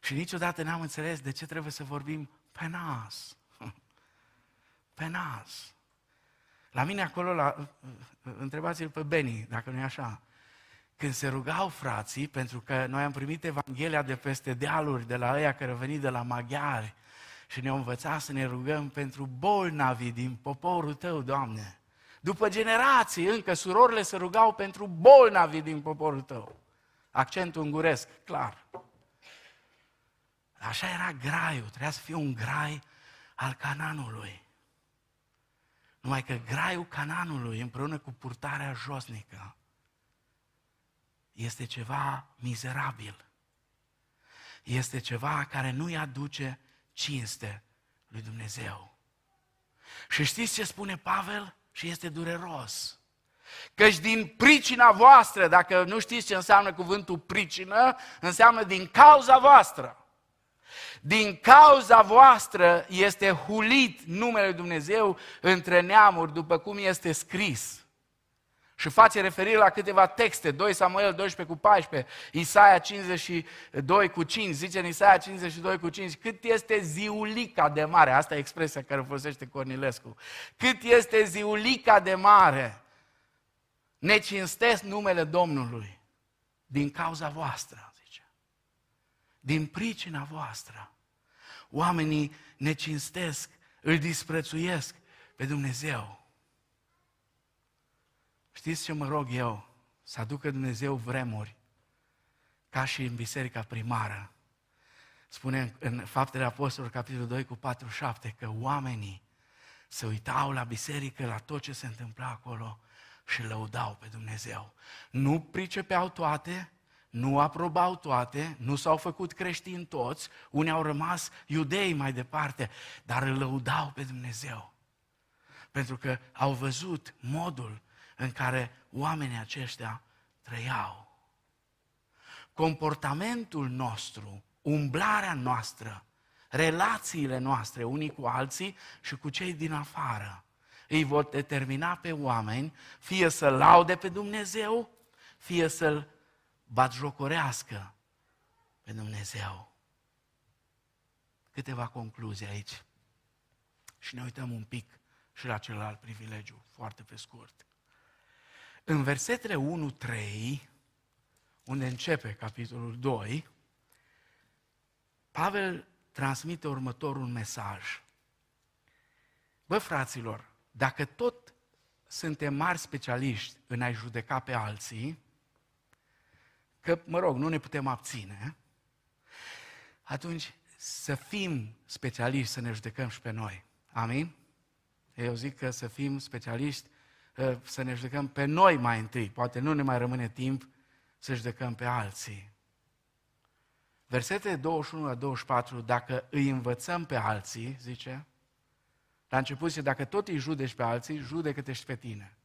și niciodată n-am înțeles de ce trebuie să vorbim pe nas. Pe nas. La mine acolo, la, întrebați-l pe Beni, dacă nu e așa. Când se rugau frații, pentru că noi am primit Evanghelia de peste dealuri, de la ăia care au venit de la maghiari, și ne-au învățat să ne rugăm pentru bolnavi din poporul tău, Doamne. După generații încă surorile se rugau pentru bolnavi din poporul tău. Accentul unguresc, clar. Așa era graiul, trebuia să fie un grai al cananului. Numai că graiul cananului împreună cu purtarea josnică este ceva mizerabil. Este ceva care nu-i aduce cinste lui Dumnezeu. Și știți ce spune Pavel? Și este dureros. Căci din pricina voastră, dacă nu știți ce înseamnă cuvântul pricină, înseamnă din cauza voastră. Din cauza voastră este hulit numele Lui Dumnezeu între neamuri, după cum este scris. Și face referire la câteva texte, 2 Samuel 12 cu 14, Isaia 52 cu 5, zice în Isaia 52 cu 5, cât este ziulica de mare, asta e expresia care folosește Cornilescu, cât este ziulica de mare, ne cinstesc numele Domnului din cauza voastră, zice. Din pricina voastră. Oamenii ne cinstesc, îl disprețuiesc pe Dumnezeu. Știți ce mă rog eu? Să aducă Dumnezeu vremuri, ca și în biserica primară. Spune în Faptele Apostolilor, capitolul 2 cu 47, că oamenii se uitau la biserică, la tot ce se întâmpla acolo și lăudau pe Dumnezeu. Nu pricepeau toate, nu aprobau toate, nu s-au făcut creștini toți, unii au rămas iudei mai departe, dar îl lăudau pe Dumnezeu. Pentru că au văzut modul în care oamenii aceștia trăiau. Comportamentul nostru, umblarea noastră, relațiile noastre unii cu alții și cu cei din afară, îi vor determina pe oameni fie să laude pe Dumnezeu, fie să-L batjocorească pe Dumnezeu. Câteva concluzii aici. Și ne uităm un pic și la celălalt privilegiu, foarte pe scurt. În versetele 1-3, unde începe capitolul 2, Pavel transmite următorul mesaj. Bă, fraților, dacă tot suntem mari specialiști în a-i judeca pe alții, că, mă rog, nu ne putem abține, atunci să fim specialiști să ne judecăm și pe noi. Amin? Eu zic că să fim specialiști să ne judecăm pe noi mai întâi. Poate nu ne mai rămâne timp să judecăm pe alții. Versetele 21 la 24, dacă îi învățăm pe alții, zice, la început zice, dacă tot îi judeci pe alții, judecă-te și pe tine.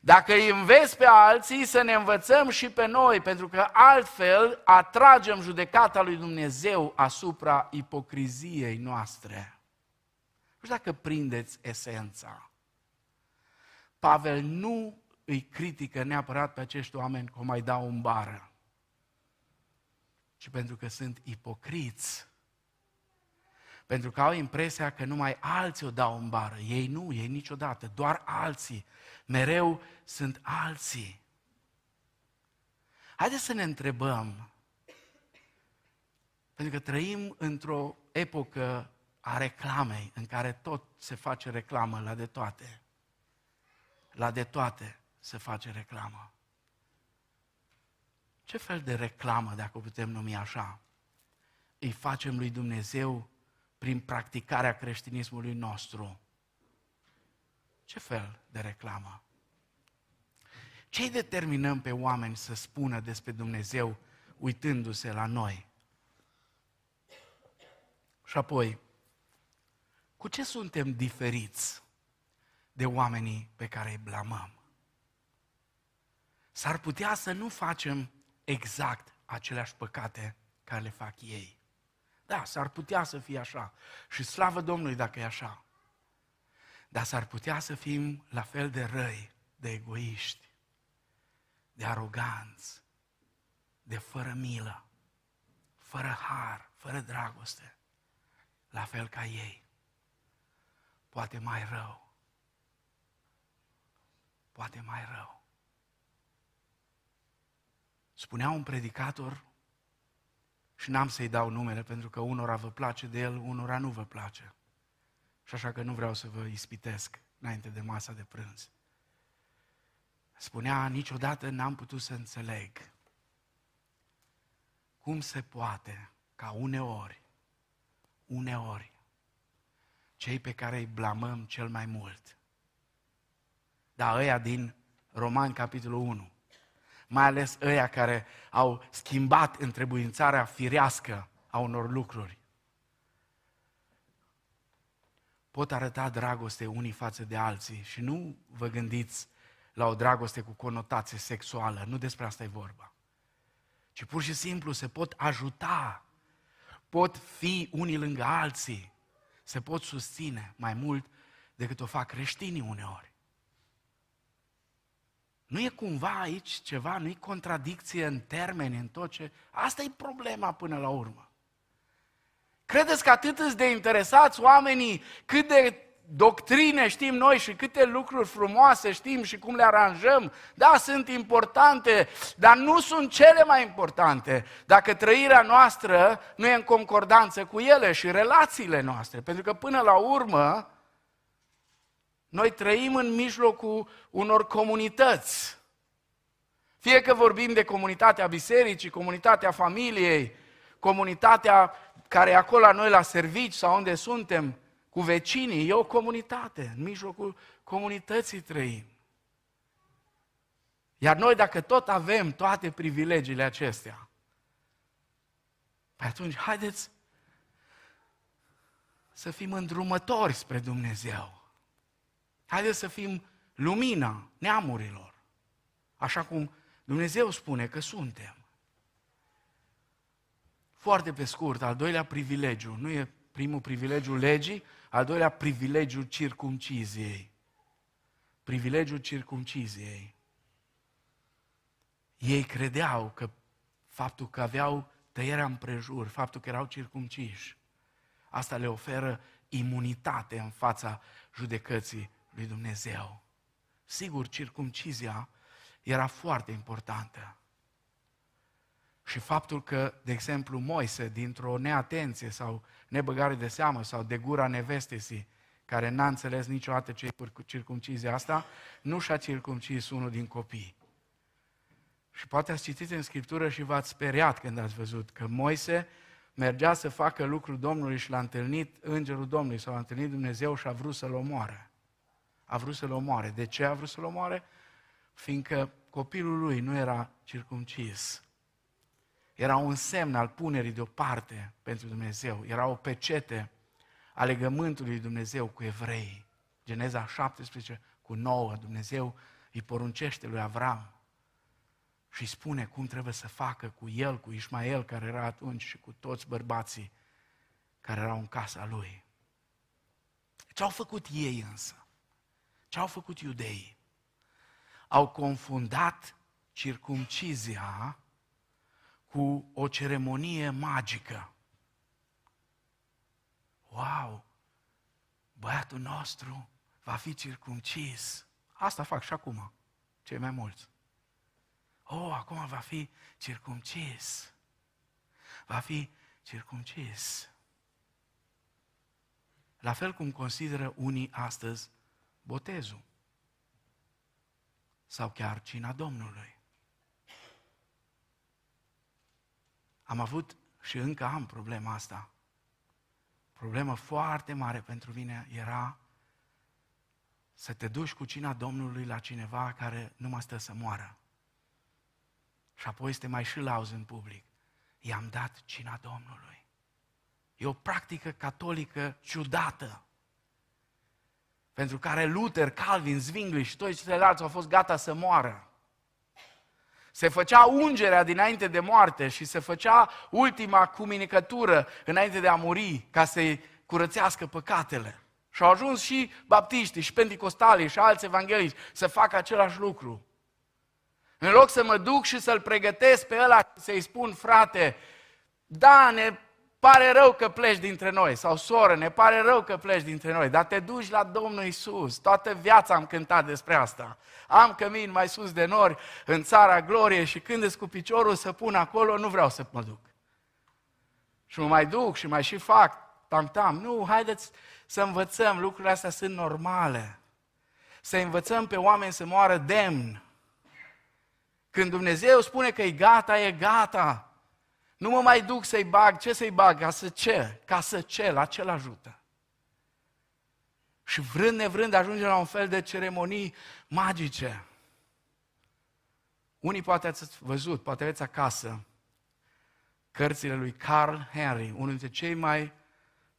Dacă îi înveți pe alții, să ne învățăm și pe noi, pentru că altfel atragem judecata lui Dumnezeu asupra ipocriziei noastre. Nu știu dacă prindeți esența. Pavel nu îi critică neapărat pe acești oameni că o mai dau în bară, ci pentru că sunt ipocriți. Pentru că au impresia că numai alții o dau în bară. Ei nu, ei niciodată, doar alții. Mereu sunt alții. Haideți să ne întrebăm, pentru că trăim într-o epocă a reclamei, în care tot se face reclamă la de toate la de toate se face reclamă. Ce fel de reclamă, dacă o putem numi așa, îi facem lui Dumnezeu prin practicarea creștinismului nostru? Ce fel de reclamă? Ce îi determinăm pe oameni să spună despre Dumnezeu uitându-se la noi. Și apoi, cu ce suntem diferiți de oamenii pe care îi blamăm? S-ar putea să nu facem exact aceleași păcate care le fac ei. Da, s-ar putea să fie așa. Și slavă Domnului dacă e așa. Dar s-ar putea să fim la fel de răi, de egoiști, de aroganți, de fără milă, fără har, fără dragoste, la fel ca ei. Poate mai rău. Poate mai rău. Spunea un predicator, și n-am să-i dau numele pentru că unora vă place de el, unora nu vă place. Și așa că nu vreau să vă ispitesc înainte de masa de prânz. Spunea, niciodată n-am putut să înțeleg cum se poate ca uneori, uneori, cei pe care îi blamăm cel mai mult, da, ăia din Roman, capitolul 1, mai ales ăia care au schimbat întrebuințarea firească a unor lucruri, pot arăta dragoste unii față de alții și nu vă gândiți la o dragoste cu conotație sexuală, nu despre asta e vorba. Ci pur și simplu se pot ajuta, pot fi unii lângă alții, se pot susține mai mult decât o fac creștinii uneori. Nu e cumva aici ceva, nu e contradicție în termeni, în tot ce... Asta e problema până la urmă. Credeți că atât de interesați oamenii cât de doctrine știm noi și câte lucruri frumoase știm și cum le aranjăm. Da, sunt importante, dar nu sunt cele mai importante dacă trăirea noastră nu e în concordanță cu ele și relațiile noastre. Pentru că până la urmă, noi trăim în mijlocul unor comunități. Fie că vorbim de comunitatea bisericii, comunitatea familiei, comunitatea care e acolo la noi la servici sau unde suntem, cu vecinii, e o comunitate, în mijlocul comunității trăim. Iar noi, dacă tot avem toate privilegiile acestea, păi atunci haideți să fim îndrumători spre Dumnezeu. Haideți să fim lumina neamurilor, așa cum Dumnezeu spune că suntem. Foarte pe scurt, al doilea privilegiu, nu e primul privilegiu legii, al doilea privilegiu circumciziei. Privilegiul circumciziei. Ei credeau că faptul că aveau tăierea împrejur, faptul că erau circumciși, asta le oferă imunitate în fața judecății lui Dumnezeu. Sigur, circumcizia era foarte importantă. Și faptul că, de exemplu, Moise, dintr-o neatenție sau nebăgare de seamă sau de gura nevestesii, care n-a înțeles niciodată ce e circumcizia asta, nu și-a circumcis unul din copii. Și poate ați citit în Scriptură și v-ați speriat când ați văzut că Moise mergea să facă lucrul Domnului și l-a întâlnit Îngerul Domnului sau a întâlnit Dumnezeu și a vrut să-l omoare. A vrut să-l omoare. De ce a vrut să-l omoare? Fiindcă copilul lui nu era circumcis era un semn al punerii deoparte pentru Dumnezeu. Era o pecete a legământului lui Dumnezeu cu evrei. Geneza 17 cu 9, Dumnezeu îi poruncește lui Avram și spune cum trebuie să facă cu el, cu Ismael, care era atunci, și cu toți bărbații care erau în casa lui. Ce au făcut ei însă? Ce au făcut iudeii? Au confundat circumcizia cu o ceremonie magică. Wow! Băiatul nostru va fi circumcis. Asta fac și acum, cei mai mulți. Oh, acum va fi circumcis. Va fi circumcis. La fel cum consideră unii astăzi botezul sau chiar cina Domnului. Am avut și încă am problema asta. Problemă foarte mare pentru mine era să te duci cu cina Domnului la cineva care nu mai stă să moară. Și apoi să te mai și lauzi în public. i-am dat cina Domnului. E o practică catolică ciudată, pentru care Luther, Calvin, Zwingli și toți ceilalți au fost gata să moară. Se făcea ungerea dinainte de moarte și se făcea ultima cuminicătură înainte de a muri ca să-i curățească păcatele. Și au ajuns și baptiștii, și penticostalii, și alți evanghelici să facă același lucru. În loc să mă duc și să-l pregătesc pe ăla și să-i spun, frate, da, ne pare rău că pleci dintre noi, sau soră, ne pare rău că pleci dintre noi, dar te duci la Domnul Isus. Toată viața am cântat despre asta. Am cămin mai sus de nori, în țara glorie și când îți cu piciorul să pun acolo, nu vreau să mă duc. Și mă mai duc și mai și fac, tam-tam. Nu, haideți să învățăm, lucrurile astea sunt normale. Să învățăm pe oameni să moară demn. Când Dumnezeu spune că e gata, e gata. Nu mă mai duc să-i bag. Ce să-i bag? Ca să ce? Ca să ce? La ce ajută? Și vrând nevrând ajunge la un fel de ceremonii magice. Unii poate ați văzut, poate aveți acasă, cărțile lui Carl Henry, unul dintre cei mai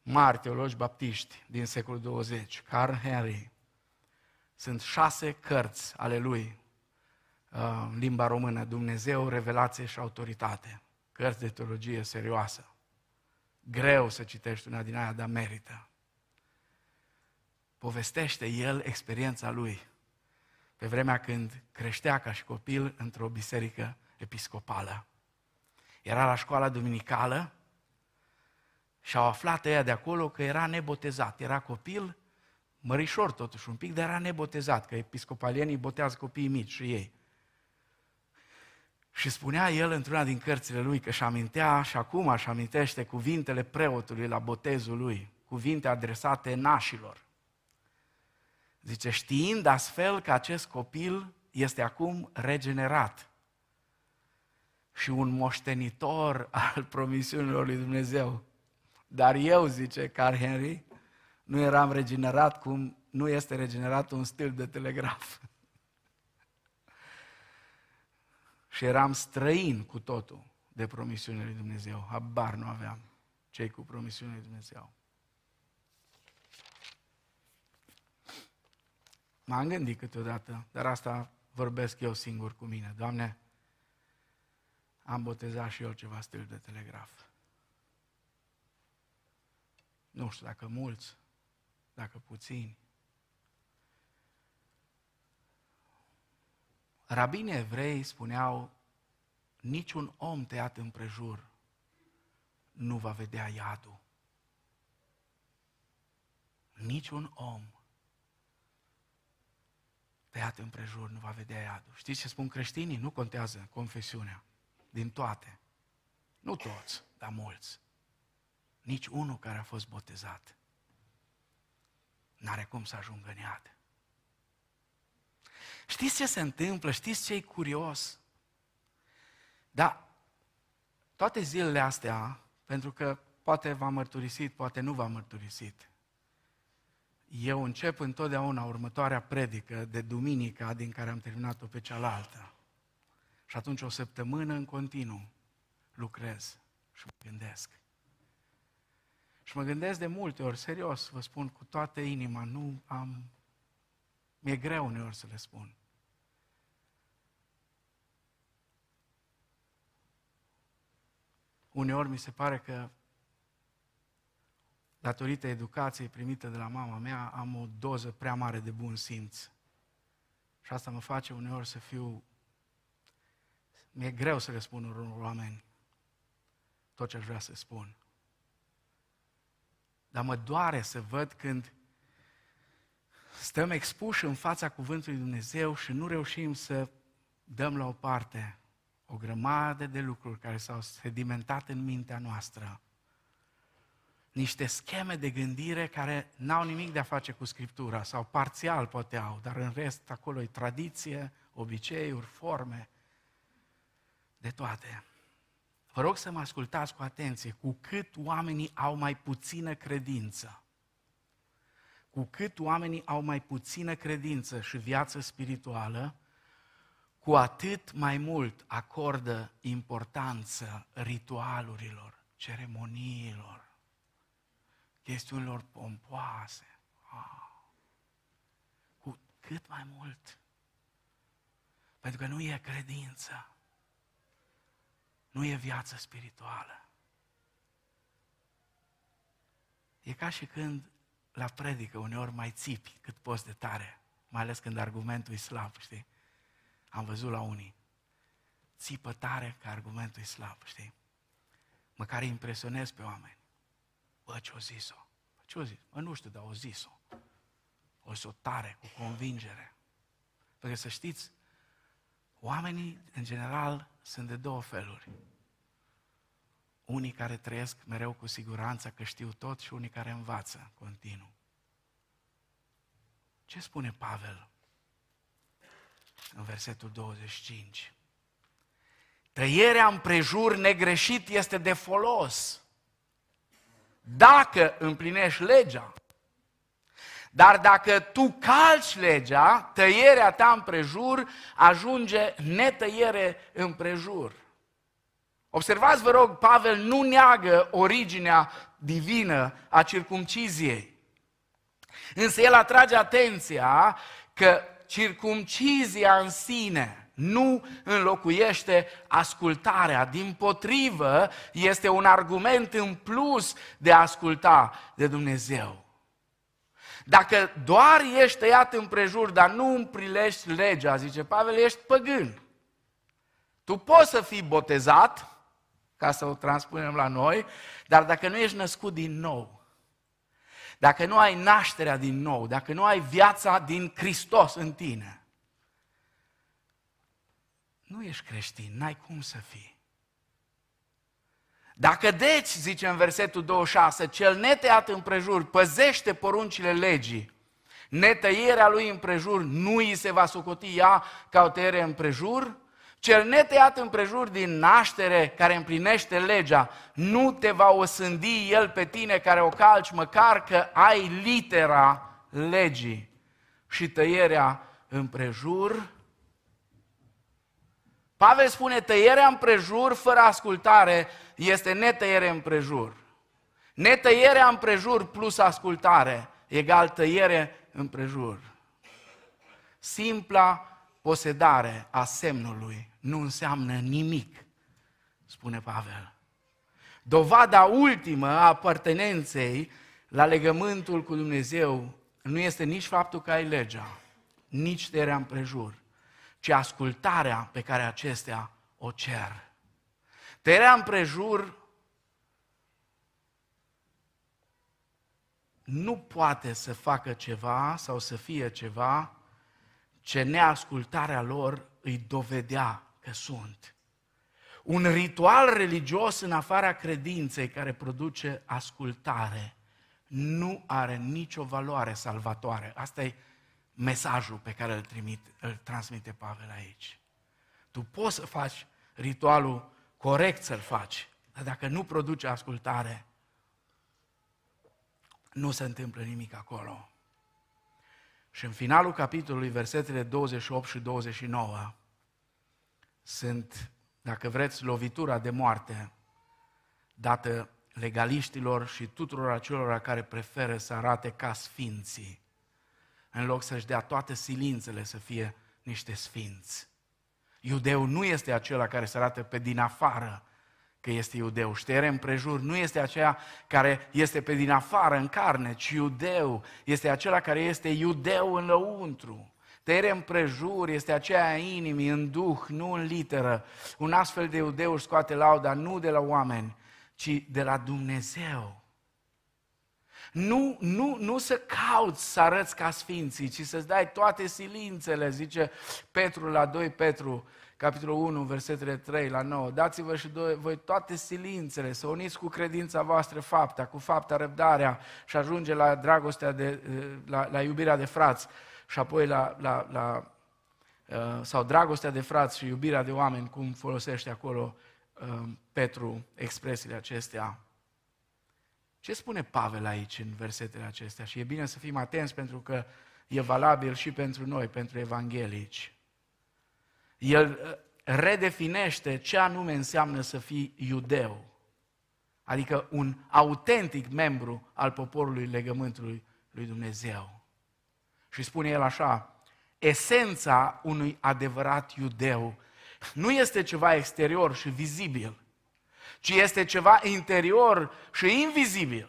mari teologi baptiști din secolul 20, Carl Henry. Sunt șase cărți ale lui în uh, limba română, Dumnezeu, revelație și autoritate cărți de teologie serioasă. Greu să citești una din aia, dar merită. Povestește el experiența lui pe vremea când creștea ca și copil într-o biserică episcopală. Era la școala duminicală și au aflat ea de acolo că era nebotezat. Era copil, mărișor totuși un pic, dar era nebotezat, că episcopalienii botează copiii mici și ei. Și spunea el într-una din cărțile lui că și amintea și acum își amintește cuvintele preotului la botezul lui, cuvinte adresate nașilor. Zice, știind astfel că acest copil este acum regenerat și un moștenitor al promisiunilor lui Dumnezeu. Dar eu, zice Carl Henry, nu eram regenerat cum nu este regenerat un stil de telegraf. Și eram străin cu totul de promisiunile lui Dumnezeu. Habar nu aveam cei cu promisiunile lui Dumnezeu. M-am gândit câteodată, dar asta vorbesc eu singur cu mine. Doamne, am botezat și eu ceva stil de telegraf. Nu știu dacă mulți, dacă puțini. Rabinii evrei spuneau, niciun om tăiat împrejur nu va vedea iadul. Niciun om tăiat împrejur nu va vedea iadul. Știți ce spun creștinii? Nu contează confesiunea. Din toate. Nu toți, dar mulți. Nici unul care a fost botezat n-are cum să ajungă în iad. Știți ce se întâmplă? Știți ce e curios? Da, toate zilele astea, pentru că poate v-am mărturisit, poate nu v-am mărturisit, eu încep întotdeauna următoarea predică de duminica din care am terminat-o pe cealaltă. Și atunci o săptămână în continuu lucrez și mă gândesc. Și mă gândesc de multe ori, serios, vă spun cu toată inima, nu am... Mi-e greu uneori să le spun. Uneori mi se pare că, datorită educației primite de la mama mea, am o doză prea mare de bun simț. Și asta mă face uneori să fiu... Mi-e greu să le spun unor oameni tot ce aș vrea să spun. Dar mă doare să văd când stăm expuși în fața Cuvântului Dumnezeu și nu reușim să dăm la o parte o grămadă de lucruri care s-au sedimentat în mintea noastră. Niște scheme de gândire care n-au nimic de a face cu Scriptura, sau parțial poate au, dar în rest acolo e tradiție, obiceiuri, forme, de toate. Vă rog să mă ascultați cu atenție, cu cât oamenii au mai puțină credință, cu cât oamenii au mai puțină credință și viață spirituală, cu atât mai mult acordă importanță ritualurilor, ceremoniilor, chestiunilor pompoase. Ah. Cu cât mai mult. Pentru că nu e credință. Nu e viață spirituală. E ca și când la predică uneori mai țipi cât poți de tare, mai ales când argumentul e slab, știi? Am văzut la unii. Țipă tare că argumentul e slab, știi? Măcar impresionez pe oameni. Bă, ce-o zis-o? Bă, ce-o zis? Bă, nu știu, dar o zis-o. O zis-o tare, cu convingere. Pentru că să știți, oamenii, în general, sunt de două feluri. Unii care trăiesc mereu cu siguranță că știu tot și unii care învață continuu. Ce spune Pavel în versetul 25? Tăierea împrejur negreșit este de folos dacă împlinești legea. Dar dacă tu calci legea, tăierea ta împrejur ajunge netăiere împrejur. Observați, vă rog, Pavel nu neagă originea divină a circumciziei. Însă el atrage atenția că circumcizia în sine nu înlocuiește ascultarea. Din potrivă, este un argument în plus de a asculta de Dumnezeu. Dacă doar ești tăiat împrejur, dar nu împrilești legea, zice Pavel, ești păgân. Tu poți să fii botezat, ca să o transpunem la noi, dar dacă nu ești născut din nou, dacă nu ai nașterea din nou, dacă nu ai viața din Hristos în tine, nu ești creștin, n-ai cum să fii. Dacă deci, zice în versetul 26, cel netăiat împrejur păzește poruncile legii, netăierea lui împrejur nu îi se va socoti ea ca o tăiere împrejur, cel netăiat împrejur din naștere care împlinește legea, nu te va osândi el pe tine care o calci, măcar că ai litera legii și tăierea împrejur. Pavel spune tăierea împrejur fără ascultare este netăiere împrejur. Netăierea împrejur plus ascultare egal tăiere împrejur. Simpla posedare a semnului nu înseamnă nimic, spune Pavel. Dovada ultimă a apartenenței la legământul cu Dumnezeu nu este nici faptul că ai legea, nici tăierea împrejur, ci ascultarea pe care acestea o cer. Tăierea împrejur nu poate să facă ceva sau să fie ceva ce neascultarea lor îi dovedea că sunt. Un ritual religios în afara credinței care produce ascultare nu are nicio valoare salvatoare. Asta e mesajul pe care îl, trimit, îl transmite Pavel aici. Tu poți să faci ritualul corect să-l faci, dar dacă nu produce ascultare, nu se întâmplă nimic acolo. Și în finalul capitolului, versetele 28 și 29, sunt, dacă vreți, lovitura de moarte dată legaliștilor și tuturor acelora care preferă să arate ca sfinții, în loc să-și dea toate silințele să fie niște sfinți. Iudeu nu este acela care se arată pe din afară că este iudeu. Ștere împrejur nu este aceea care este pe din afară în carne, ci iudeu este acela care este iudeu în lăuntru. Tăiere împrejur este aceea a inimii, în duh, nu în literă. Un astfel de iudeu își scoate lauda nu de la oameni, ci de la Dumnezeu. Nu, nu, nu să cauți să arăți ca sfinții, ci să-ți dai toate silințele, zice Petru la 2 Petru, capitolul 1, versetele 3 la 9. Dați-vă și voi toate silințele, să uniți cu credința voastră fapta, cu fapta răbdarea și ajunge la dragostea de, la, la iubirea de frați și apoi la, la, la uh, sau dragostea de frați și iubirea de oameni, cum folosește acolo uh, Petru expresiile acestea. Ce spune Pavel aici în versetele acestea? Și e bine să fim atenți pentru că e valabil și pentru noi, pentru evanghelici. El uh, redefinește ce anume înseamnă să fii iudeu, adică un autentic membru al poporului legământului lui Dumnezeu. Și spune el așa, esența unui adevărat iudeu nu este ceva exterior și vizibil, ci este ceva interior și invizibil.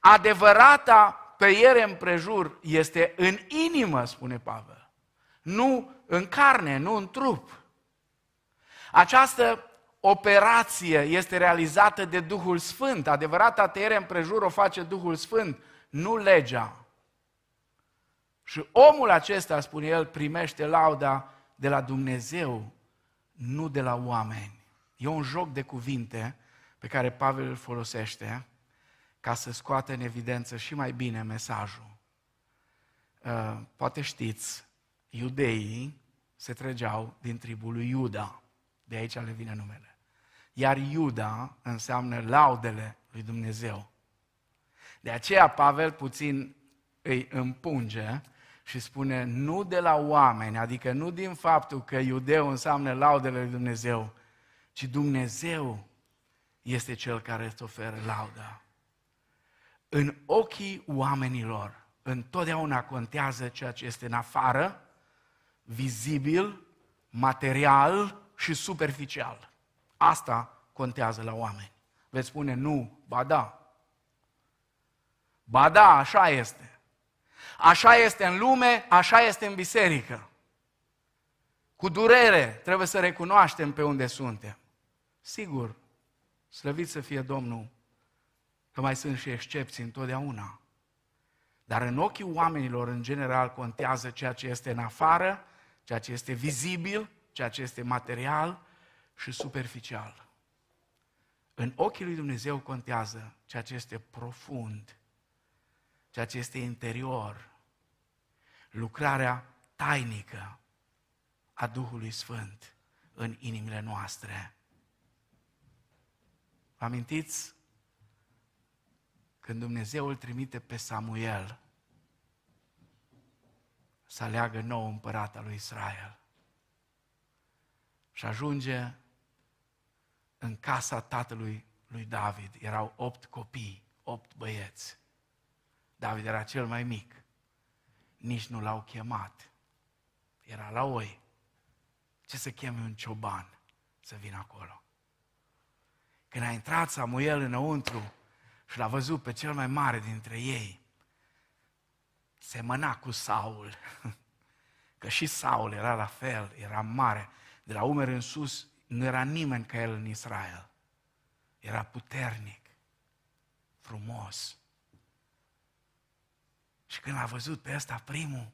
Adevărata tăiere împrejur este în inimă, spune Pavel, nu în carne, nu în trup. Această operație este realizată de Duhul Sfânt. Adevărata tăiere împrejur o face Duhul Sfânt, nu legea. Și omul acesta, spune el, primește lauda de la Dumnezeu, nu de la oameni. E un joc de cuvinte pe care Pavel îl folosește ca să scoată în evidență și mai bine mesajul. Uh, poate știți, iudeii se trăgeau din tribul lui Iuda. De aici le vine numele. Iar Iuda înseamnă laudele lui Dumnezeu. De aceea Pavel puțin îi împunge și spune nu de la oameni, adică nu din faptul că iudeu înseamnă laudele lui Dumnezeu, ci Dumnezeu este cel care îți oferă lauda. În ochii oamenilor, întotdeauna contează ceea ce este în afară, vizibil, material și superficial. Asta contează la oameni. Veți spune nu, ba da. Ba da, așa este. Așa este în lume, așa este în biserică. Cu durere trebuie să recunoaștem pe unde suntem. Sigur, slăvit să fie Domnul, că mai sunt și excepții întotdeauna. Dar în ochii oamenilor, în general, contează ceea ce este în afară, ceea ce este vizibil, ceea ce este material și superficial. În ochii lui Dumnezeu contează ceea ce este profund, ceea ce este interior, lucrarea tainică a Duhului Sfânt în inimile noastre. Vă amintiți când Dumnezeu îl trimite pe Samuel să aleagă nou împărat al lui Israel. Și ajunge în casa tatălui lui David. Erau opt copii, opt băieți. David era cel mai mic. Nici nu l-au chemat. Era la oi. Ce să cheme un cioban să vină acolo? Când a intrat Samuel înăuntru și l-a văzut pe cel mai mare dintre ei, semăna cu Saul. Că și Saul era la fel, era mare. De la umeri în sus nu era nimeni ca el în Israel. Era puternic, frumos. Și când a văzut pe ăsta primul,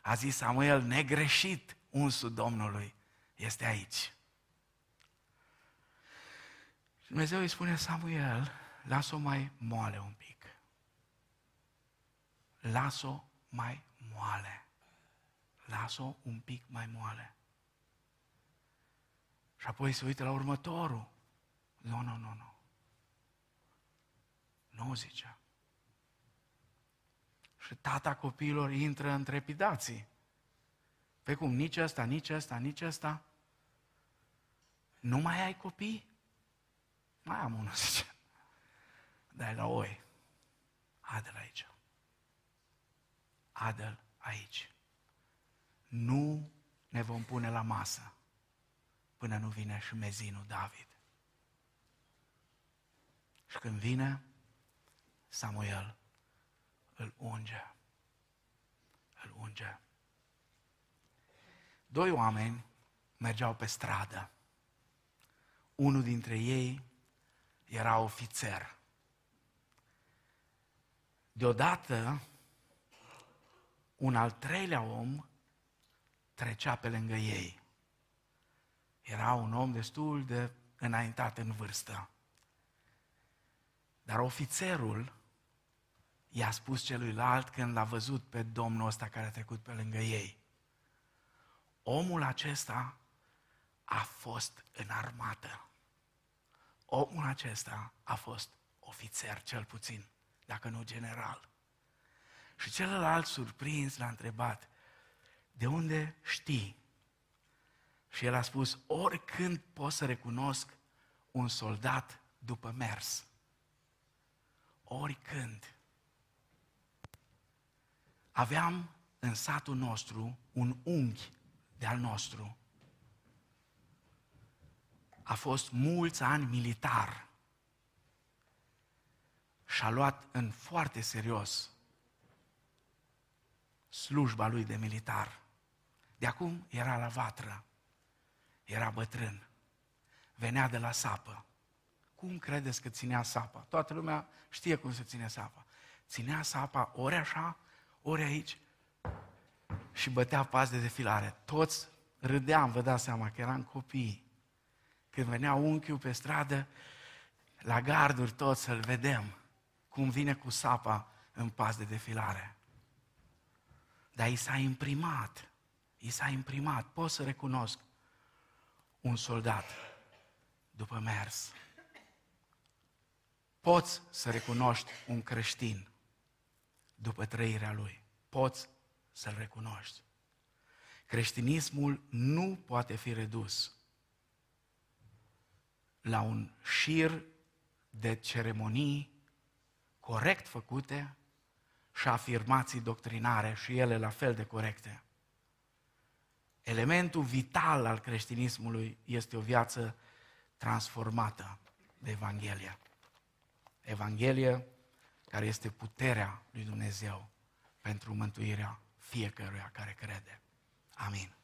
a zis Samuel, negreșit, unsul Domnului este aici. Și Dumnezeu îi spune Samuel, las-o mai moale un pic. Las-o mai moale. Las-o un pic mai moale. Și apoi se uită la următorul. Nu, nu, nu, nu. Nu zicea. Și tata copiilor intră în trepidații. Pe cum, nici ăsta, nici ăsta, nici ăsta. Nu mai ai copii? Mai am unul, zice. Dai la oi. Adel aici. Adel aici. Nu ne vom pune la masă până nu vine și mezinul David. Și când vine, Samuel îl unge. Îl unge. Doi oameni mergeau pe stradă. Unul dintre ei era ofițer. Deodată, un al treilea om trecea pe lângă ei. Era un om destul de înaintat în vârstă. Dar ofițerul i-a spus celuilalt când l-a văzut pe domnul ăsta care a trecut pe lângă ei. Omul acesta a fost în armată. Omul acesta a fost ofițer cel puțin, dacă nu general. Și celălalt surprins l-a întrebat, de unde știi Și el a spus, oricând pot să recunosc un soldat după mers. Oricând. Aveam în satul nostru un unghi de al nostru. A fost mulți ani militar și a luat în foarte serios slujba lui de militar. De acum era la vatră, era bătrân, venea de la sapă. Cum credeți că ținea sapa? Toată lumea știe cum se ține sapa. Ținea sapa ori așa, ori aici și bătea pas de defilare. Toți râdeam, vă dați seama că eram copii. Când venea unchiul pe stradă, la garduri toți să-l vedem cum vine cu sapa în pas de defilare. Dar i s-a imprimat, i s-a imprimat, pot să recunosc un soldat după mers. Poți să recunoști un creștin după trăirea lui. Poți să-l recunoști. Creștinismul nu poate fi redus la un șir de ceremonii corect făcute și afirmații doctrinare și ele la fel de corecte. Elementul vital al creștinismului este o viață transformată de Evanghelie. Evanghelie care este puterea lui Dumnezeu pentru mântuirea fiecăruia care crede. Amin.